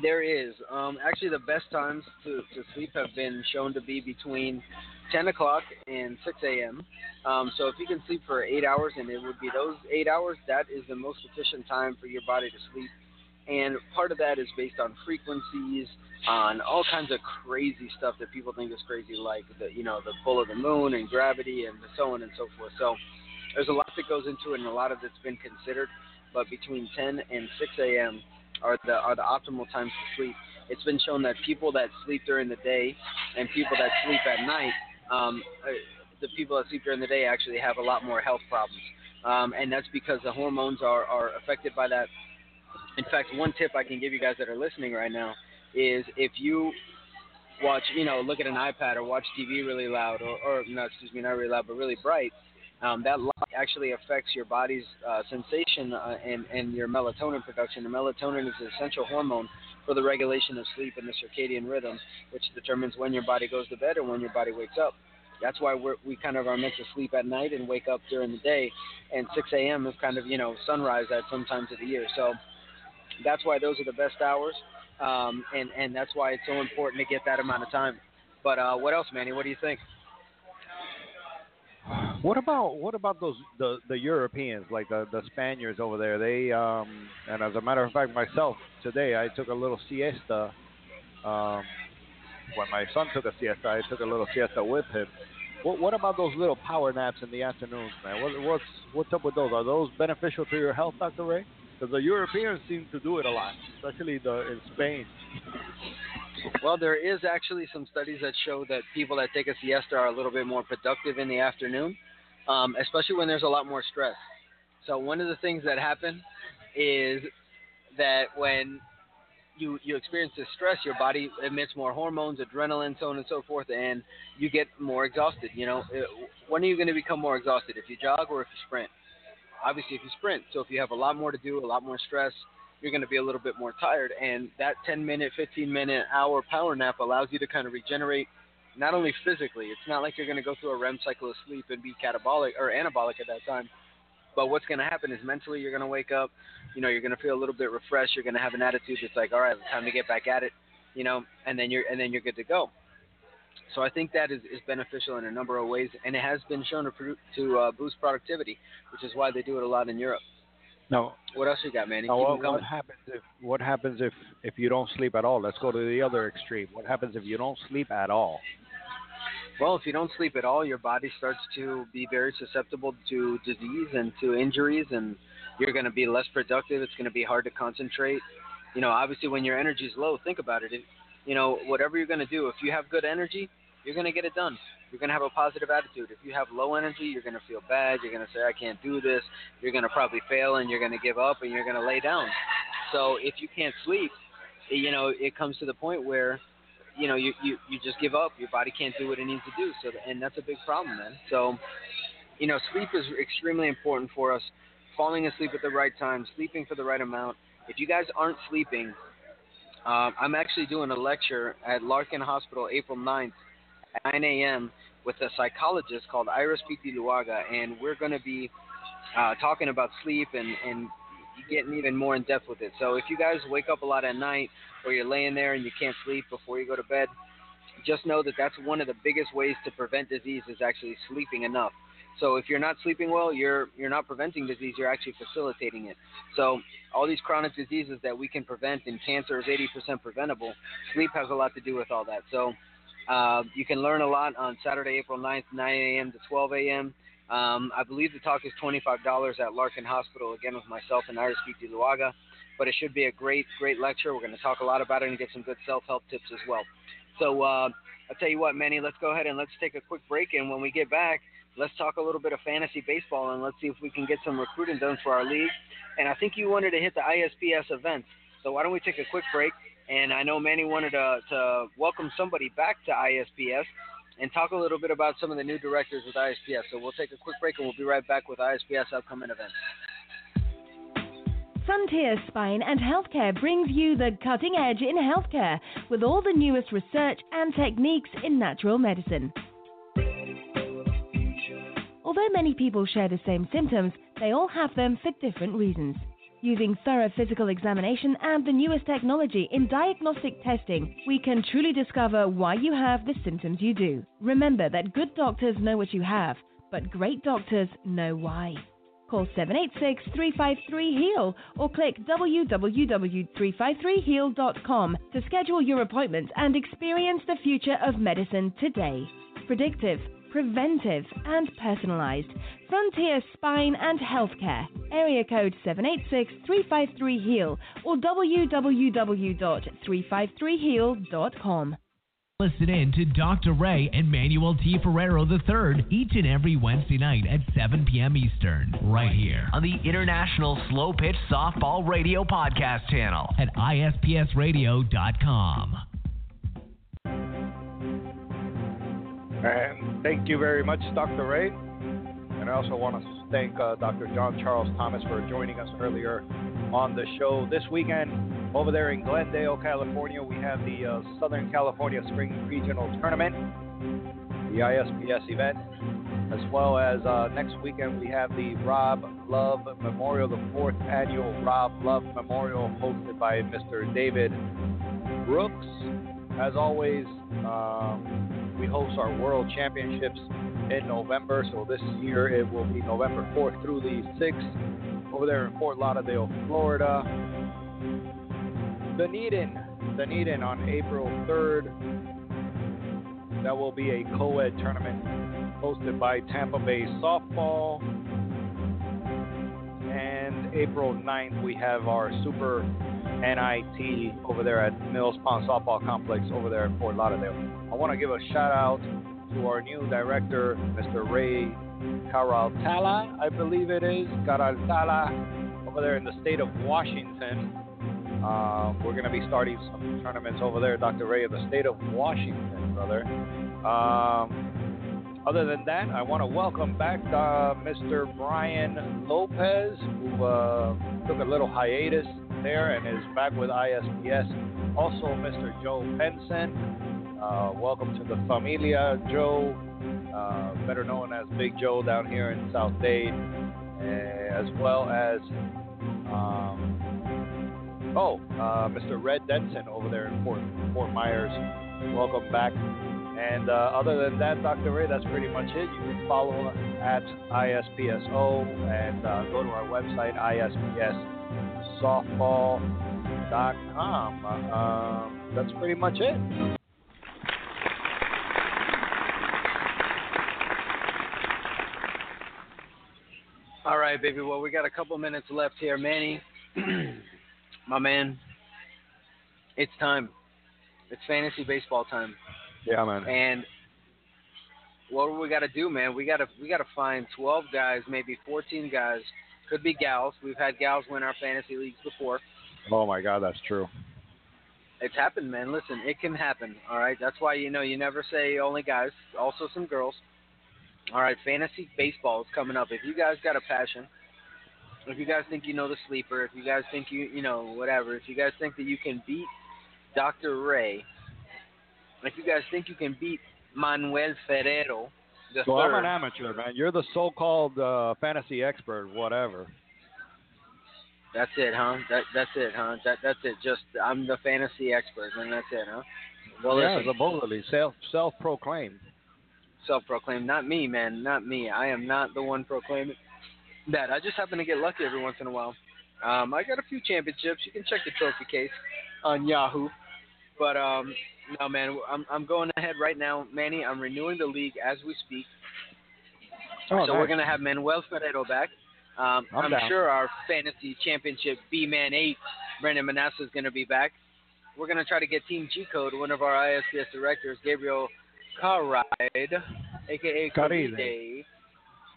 There is. Um, actually, the best times to, to sleep have been shown to be between 10 o'clock and 6 a.m. Um, so if you can sleep for eight hours, and it would be those eight hours, that is the most efficient time for your body to sleep. And part of that is based on frequencies, on all kinds of crazy stuff that people think is crazy, like the you know the full of the moon and gravity and so on and so forth. So there's a lot that goes into it, and a lot of it's been considered. But between 10 and 6 a.m. are the are the optimal times to sleep. It's been shown that people that sleep during the day and people that sleep at night, um, uh, the people that sleep during the day actually have a lot more health problems, um, and that's because the hormones are are affected by that. In fact, one tip I can give you guys that are listening right now is if you watch, you know, look at an iPad or watch TV really loud, or, or no, excuse me, not really loud, but really bright, um, that light actually affects your body's uh, sensation uh, and, and your melatonin production. And melatonin is an essential hormone for the regulation of sleep and the circadian rhythm, which determines when your body goes to bed and when your body wakes up. That's why we're, we kind of are meant to sleep at night and wake up during the day. And 6 a.m. is kind of you know sunrise at some times of the year. So that's why those are the best hours, um, and and that's why it's so important to get that amount of time. But uh, what else, Manny? What do you think? What about what about those the the Europeans like the the Spaniards over there? They um and as a matter of fact, myself today I took a little siesta. Um, when my son took a siesta, I took a little siesta with him. What what about those little power naps in the afternoons, man? What, what's what's up with those? Are those beneficial to your health, Doctor Ray? Because the Europeans seem to do it a lot, especially the in Spain. Well, there is actually some studies that show that people that take a siesta are a little bit more productive in the afternoon, um, especially when there's a lot more stress. So one of the things that happen is that when you you experience this stress, your body emits more hormones, adrenaline, so on and so forth, and you get more exhausted. You know, uh, when are you going to become more exhausted? If you jog or if you sprint? Obviously, if you sprint. So if you have a lot more to do, a lot more stress, you're going to be a little bit more tired. And that 10 minute, 15 minute, hour power nap allows you to kind of regenerate not only physically, it's not like you're going to go through a REM cycle of sleep and be catabolic or anabolic at that time. But what's going to happen is mentally you're going to wake up, you know, you're going to feel a little bit refreshed. You're going to have an attitude that's like, all right, time to get back at it, you know, and then you're and then you're good to go. So I think that is, is beneficial in a number of ways, and it has been shown to to uh, boost productivity, which is why they do it a lot in Europe. No. What else you got, Manny? Now, what, what happens if what happens if if you don't sleep at all? Let's go to the other extreme. What happens if you don't sleep at all? Well, if you don't sleep at all, your body starts to be very susceptible to disease and to injuries, and you're going to be less productive. It's going to be hard to concentrate. You know, obviously, when your energy is low, think about it. If, you know, whatever you're going to do, if you have good energy, you're going to get it done. You're going to have a positive attitude. If you have low energy, you're going to feel bad. You're going to say, I can't do this. You're going to probably fail and you're going to give up and you're going to lay down. So if you can't sleep, you know, it comes to the point where, you know, you, you, you just give up. Your body can't do what it needs to do. So, and that's a big problem, man. So, you know, sleep is extremely important for us. Falling asleep at the right time, sleeping for the right amount. If you guys aren't sleeping, um, I'm actually doing a lecture at Larkin Hospital April 9th 9 a.m. with a psychologist called Iris Piti Luaga, and we're going to be uh, talking about sleep and, and getting even more in depth with it. So if you guys wake up a lot at night or you're laying there and you can't sleep before you go to bed, just know that that's one of the biggest ways to prevent disease is actually sleeping enough. So if you're not sleeping well, you're you're not preventing disease, you're actually facilitating it. So all these chronic diseases that we can prevent and cancer is 80% preventable, sleep has a lot to do with all that. So uh, you can learn a lot on Saturday, April 9th, 9 a.m. to 12 a.m. Um, I believe the talk is $25 at Larkin Hospital, again with myself and Iris Luaga. But it should be a great, great lecture. We're going to talk a lot about it and get some good self-help tips as well. So uh, I'll tell you what, Manny, let's go ahead and let's take a quick break. And when we get back, let's talk a little bit of fantasy baseball and let's see if we can get some recruiting done for our league. And I think you wanted to hit the ISPS events. So why don't we take a quick break? And I know Manny wanted to, to welcome somebody back to ISPS and talk a little bit about some of the new directors with ISPS. So we'll take a quick break and we'll be right back with ISPS upcoming events. Frontier Spine and Healthcare brings you the cutting edge in healthcare with all the newest research and techniques in natural medicine. Although many people share the same symptoms, they all have them for different reasons. Using thorough physical examination and the newest technology in diagnostic testing, we can truly discover why you have the symptoms you do. Remember that good doctors know what you have, but great doctors know why. Call 786 353 HEAL or click www.353heal.com to schedule your appointment and experience the future of medicine today. Predictive preventive, and personalized. Frontier Spine and Healthcare. Area code 786-353-HEAL or www.353heal.com. Listen in to Dr. Ray and Manuel T. Ferrero III each and every Wednesday night at 7 p.m. Eastern, right here on the International Slow Pitch Softball Radio Podcast channel at ispsradio.com. And thank you very much, Dr. Ray. And I also want to thank uh, Dr. John Charles Thomas for joining us earlier on the show. This weekend, over there in Glendale, California, we have the uh, Southern California Spring Regional Tournament. the ISPS event, as well as uh, next weekend we have the Rob Love Memorial, the fourth annual Rob Love Memorial, hosted by Mr. David Brooks. As always, um, we host our World Championships in November, so this year it will be November 4th through the 6th over there in Fort Lauderdale, Florida. Dunedin, Dunedin on April 3rd. That will be a co-ed tournament hosted by Tampa Bay Softball. And April 9th, we have our Super NIT over there at Mills Pond Softball Complex over there in Fort Lauderdale. I want to give a shout out to our new director, Mr. Ray Caraltala, I believe it is, Caraltala, over there in the state of Washington. Uh, we're going to be starting some tournaments over there, Dr. Ray, of the state of Washington, brother. Um, other than that, I want to welcome back uh, Mr. Brian Lopez, who uh, took a little hiatus there and is back with ISPS. Also, Mr. Joe Benson. Uh, welcome to the familia, Joe, uh, better known as Big Joe down here in South Dade, as well as, um, oh, uh, Mr. Red Denson over there in Fort, Fort Myers. Welcome back. And uh, other than that, Dr. Ray, that's pretty much it. You can follow at ISPSO and uh, go to our website, ispssoftball.com. Uh, that's pretty much it. All right, baby. Well, we got a couple minutes left here. Manny, *clears throat* my man, it's time. It's fantasy baseball time. Yeah, man. And what do we got to do, man? We got to we got to find 12 guys, maybe 14 guys. Could be gals. We've had gals win our fantasy leagues before. Oh my God, that's true. It's happened, man. Listen, it can happen. All right. That's why you know you never say only guys. Also some girls. All right. Fantasy baseball is coming up. If you guys got a passion, if you guys think you know the sleeper, if you guys think you you know whatever, if you guys think that you can beat Dr. Ray, if you guys think you can beat Manuel Ferrero, the Well, I'm an amateur, man. You're the so-called uh, fantasy expert, whatever. that's it, huh? That that's it, huh? That that's it. Just I'm the fantasy expert, and that's it, huh? Well, yeah, listen, supposedly self self-proclaimed. self-proclaimed. Not me, man. Not me. I am not the one proclaiming that. I just happen to get lucky every once in a while. Um, I got a few championships. You can check the trophy case on Yahoo. But um, no, man. I'm I'm going ahead right now, Manny. I'm renewing the league as we speak. Oh, so nice. we're gonna have Manuel Ferrero back. Um, I'm I'm, sure our fantasy championship B Man Eight, Brendan Manasseh is gonna be back. We're gonna try to get Team G Code, one of our ISPS directors, Gabriel Carride, aka Caride. Caride.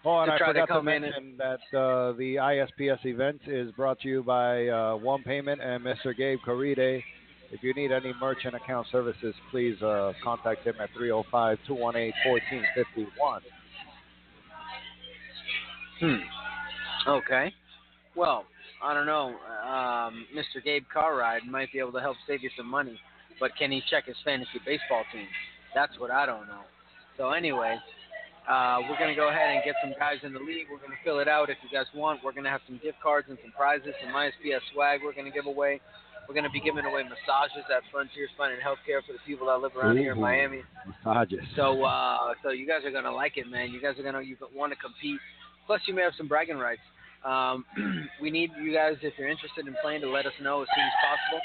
Oh, and to I to forgot to, in mention that uh, the ISPS event is brought to you by uh, One Payment and Mr. Gabe Caride. If you need any merchant account services, please uh, contact him at 305-218-1451. Hmm. Okay. Well, I don't know. Um, Mr. Gabe Carride might be able to help save you some money, but can he check his fantasy baseball team? That's what I don't know. So anyway, uh, we're gonna go ahead and get some guys in the league. We're gonna fill it out if you guys want. We're gonna have some gift cards and some prizes, some ISPS swag. We're gonna give away. We're gonna be giving away massages at Frontier Spine and Healthcare for the people that live around here in Miami. Massages. So, uh, so you guys are gonna like it, man. You guys are gonna you want to compete. Plus, you may have some bragging rights. Um, *clears throat* we need you guys, if you're interested in playing, to let us know as soon as possible,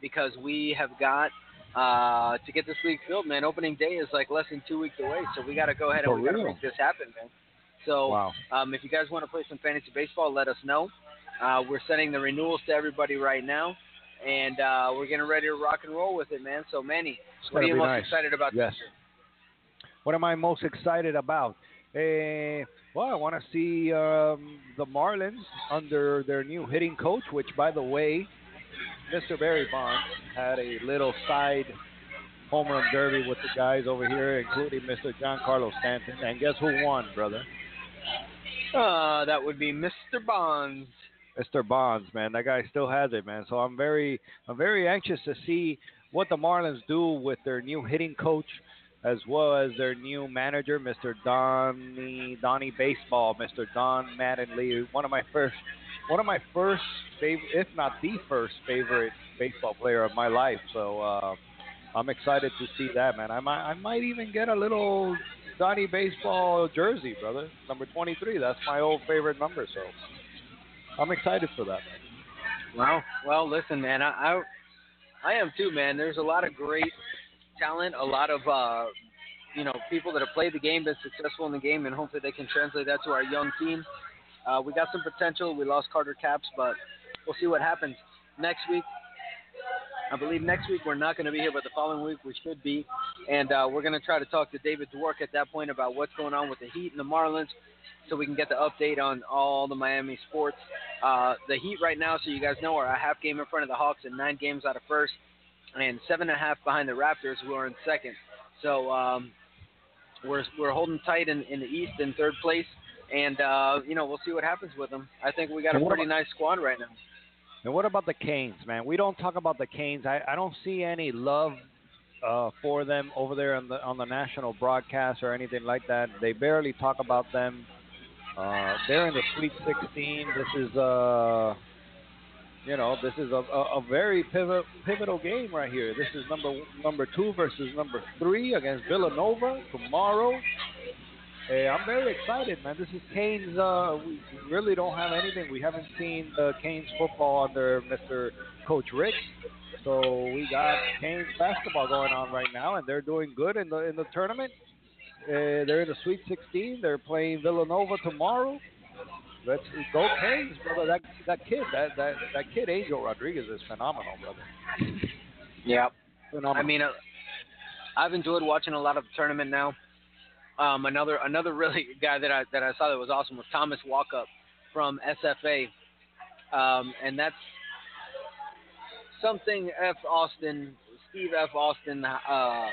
because we have got uh, to get this league filled, man. Opening day is like less than two weeks away, so we got to go ahead and For we got to make this happen, man. So, Wow. um, if you guys want to play some fantasy baseball, let us know. Uh, we're sending the renewals to everybody right now, and uh, we're getting ready to rock and roll with it, man. So, Manny, what are you most nice. excited about Yes. this year? What am I most excited about? Eh, well, I want to see um, the Marlins under their new hitting coach, which, by the way, Mr. Barry Bonds had a little side home run derby with the guys over here, including Mr. Giancarlo Stanton. And guess who won, brother? Uh, that would be Mr. Bonds. Mr. Bonds, man. That guy still has it, man. So I'm very, I'm very anxious to see what the Marlins do with their new hitting coach. as well as their new manager, Mr. Donnie Donnie Baseball, Mr. Don Mattingly, one of my first, one of my first favorite, if not the first favorite baseball player of my life. So uh, I'm excited to see that, man. I might, I might even get a little Donnie Baseball jersey, brother, number 23. That's my old favorite number, so I'm excited for that. Wow. Well, listen, man, I, I, I am too, man. There's a lot of great talent, a lot of uh, you know people that have played the game, been successful in the game, and hopefully they can translate that to our young team. Uh, we got some potential. We lost Carter Capps, but we'll see what happens next week. I believe next week we're not going to be here, but the following week we should be. And uh, we're going to try to talk to David Dwork at that point about what's going on with the Heat and the Marlins so we can get the update on all the Miami sports. Uh, the Heat right now, so you guys know, are a half game in front of the Hawks and nine games out of first, and seven and a half behind the Raptors, who are in second. So um, we're we're holding tight in, in the East in third place, and uh, you know we'll see what happens with them. I think we got a pretty nice squad right now. And what about the Canes, man? We don't talk about the Canes. I, I don't see any love uh, for them over there on the on the national broadcast or anything like that. They barely talk about them. Uh, they're in the Sweet 16. This is uh, you know, this is a, a, a very pivot, pivotal game right here. This is number number two versus number three against Villanova tomorrow. Hey, I'm very excited, man. This is Canes. Uh, we really don't have anything. We haven't seen the Canes football under Mr. Coach Richt. So we got Canes basketball going on right now, and they're doing good in the in the tournament. Uh, they're in the Sweet 16. They're playing Villanova tomorrow. Let's go Canes, brother. That that kid, that that that kid, Angel Rodriguez, is phenomenal, brother. Yeah, phenomenal. I mean, uh, I've enjoyed watching a lot of the tournament now. Um, another another really *laughs* guy that I that I saw that was awesome was Thomas Walkup from SFA, um, and that's something F Austin, Steve F Austin uh,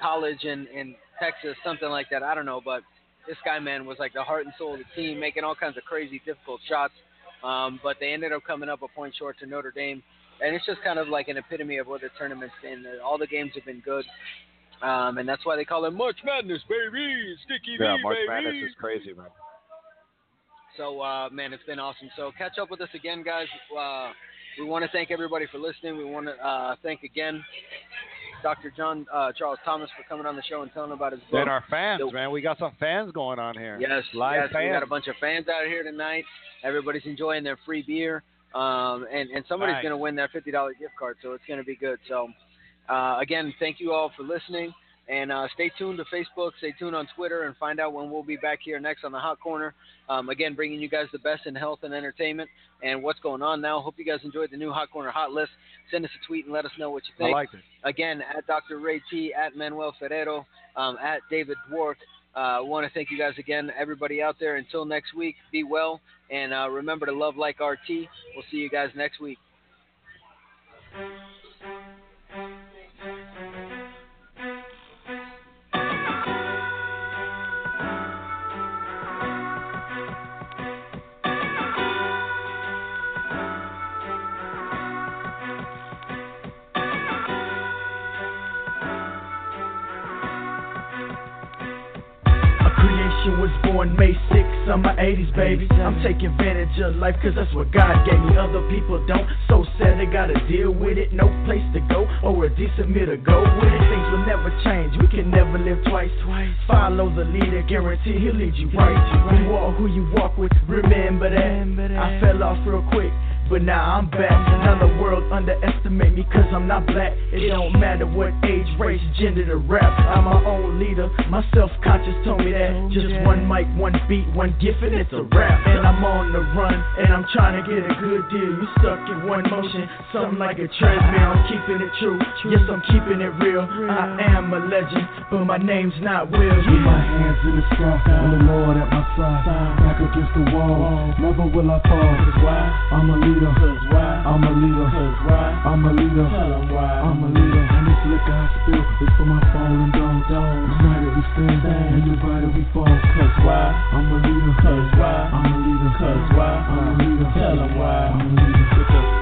College in in Texas, something like that. I don't know, but this guy man was like the heart and soul of the team, making all kinds of crazy difficult shots. Um, but they ended up coming up a point short to Notre Dame, and it's just kind of like an epitome of what the tournament's been. All the games have been good. Um, and that's why they call it March Madness, baby. Sticky yeah, V, March baby. Madness is crazy, man. So, uh, man, it's been awesome. So, catch up with us again, guys. Uh, we want to thank everybody for listening. We want to uh, thank again Dr. John uh, Charles Thomas for coming on the show and telling about his book. And our fans, So- man. We got some fans going on here. Yes, live yes, we got a bunch of fans out here tonight. Everybody's enjoying their free beer, um, and and somebody's Nice. going to win that fifty dollar gift card, so it's going to be good. So, uh, again, thank you all for listening, and uh, stay tuned to Facebook, stay tuned on Twitter, and find out when we'll be back here next on the Hot Corner. Um, again, bringing you guys the best in health and entertainment and what's going on now. Hope you guys enjoyed the new Hot Corner Hot List. Send us a tweet and let us know what you think. I like it. Again, at Dr. Ray T, at Manuel Ferrero, um, at David Dwork. I uh, want to thank you guys again, everybody out there. Until next week, be well, and uh, remember to love like RT. We'll see you guys next week. Creation was born May 6th, I'm my 80s, baby. I'm taking advantage of life cause that's what God gave me. Other people don't, so sad they gotta deal with it. No place to go or a decent meal to go with it. Things will never change, we can never live twice. Follow the leader, guarantee he'll lead you right. You are who you walk with, remember that. I fell off real quick. But now I'm back. Now the world underestimate me cause I'm not black. It don't matter what age, race, gender to rap. I'm my own leader. My self conscious told me that. Just one mic, one beat, one gift, and it's a rap. And I'm on the run, and I'm trying to get a good deal. You stuck in one motion, something like a treadmill. I'm keeping it true. Yes, I'm keeping it real. I am a legend, but my name's not Will. With my hands in the sky, and the Lord at my side, back against the wall. Never will I fall. Why? I'm a leader. I'm a leader. I'm a leader. I'm a leader. And this liquor I spill is for my fallen dogs. United we stand, and divided we fall. Cause why? I'm a leader. Cause why? I'm a leader. Cause why? I'm a leader. Tell 'em why. I'm a leader.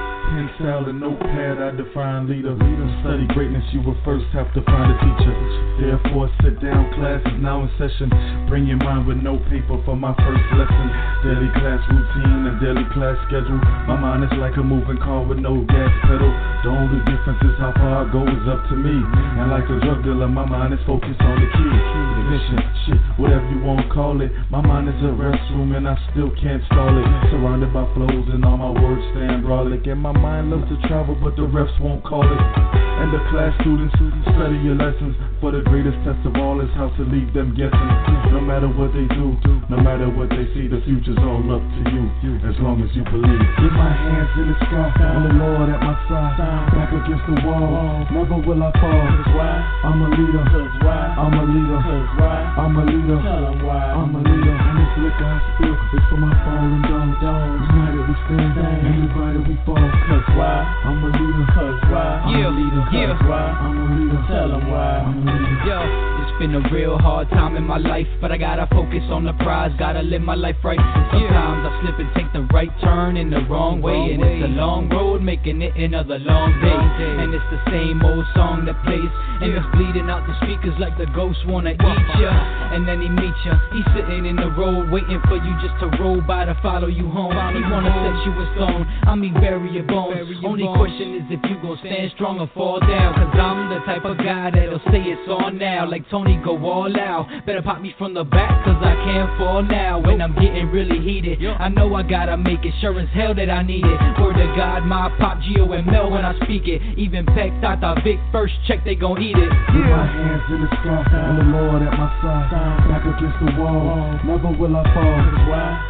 Pencil and notepad, I define leader. To study greatness, you will first have to find a teacher. Therefore, sit down, class is now in session. Bring your mind with no paper for my first lesson. Daily class routine and daily class schedule. My mind is like a moving car with no gas pedal. The only difference is how far I go is up to me. And like a drug dealer, my mind is focused on the key. The mission, shit, whatever you want to call it. My mind is a restroom and I still can't stall it. Surrounded by flows and all my words stand brolic. And my mind loves to travel, but the refs won't call it. And the class students study your lessons. For the greatest test of all is how to leave them guessing. No matter what they do, no matter what they see, the future's all up to you. As long as you believe. Get my hands in the sky, and the Lord at my side. Back against the wall, never will I fall. Why? I'm a leader, I'm a leader, I'm a leader, I'm a leader. And this liquor I spill is for my fallen dogs. United we stand, and divided we fall. Cause why? I'm a leader, cause why? I'm Yeah, a leader, yeah. why? I'm a leader, tell 'em why. I'm a leader. Yo, it's been a real hard time in my life, but I gotta focus on the prize, gotta live my life right. Sometimes I slip and take the right turn in the wrong way, and it's a long road making it another long day. And it's the same old song that plays, and it's bleeding out the speakers like the ghost wanna eat ya. And then he meets ya, he's sitting in the road waiting for you just to roll by to follow you home. He wanna set you in stone, I mean bury your bones. Only question is if you gon' stand strong or fall down. Cause I'm the type of guy that'll say it's on now. Like Tony, go all out. Better pop me from the back, cause I can't fall now. When I'm getting really heated, I know I gotta make it. Sure as hell that I need it. Word to God, my pop, Gio, and Mel when I speak it. Even Peck, Tata, Vic, first check, they gon' eat it. With my hands in the sky, and the Lord at my side. Back against the wall, never will I fall.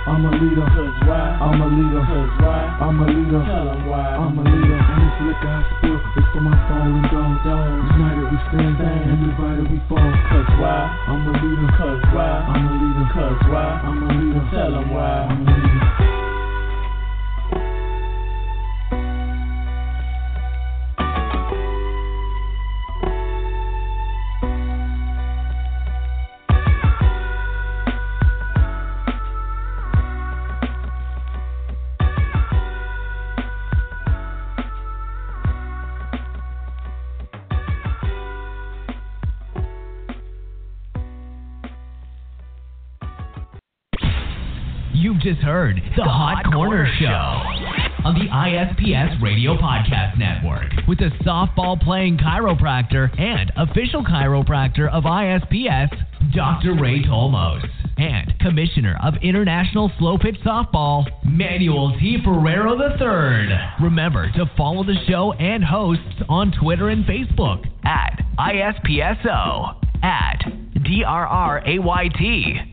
I'm a leader, I'm a leader, I'm a leader, I'm a leader. And this liquor I spill is for my fallen dogs. United we stand, and divided we fall. Cause why? I'm a leader, cause why? I'm a leader, cause why? I'm a leader, tell 'em why. I'm a leader. Just heard the, Hot, Corner, Show on the ISPS Radio Podcast Network with the softball playing chiropractor and official chiropractor of ISPS, Dr. Ray Tolmos, and Commissioner of International Slow Pitch Softball, Manuel T. Ferrero III. Remember to follow the show and hosts on Twitter and Facebook at ISPSO, at DRRAYT.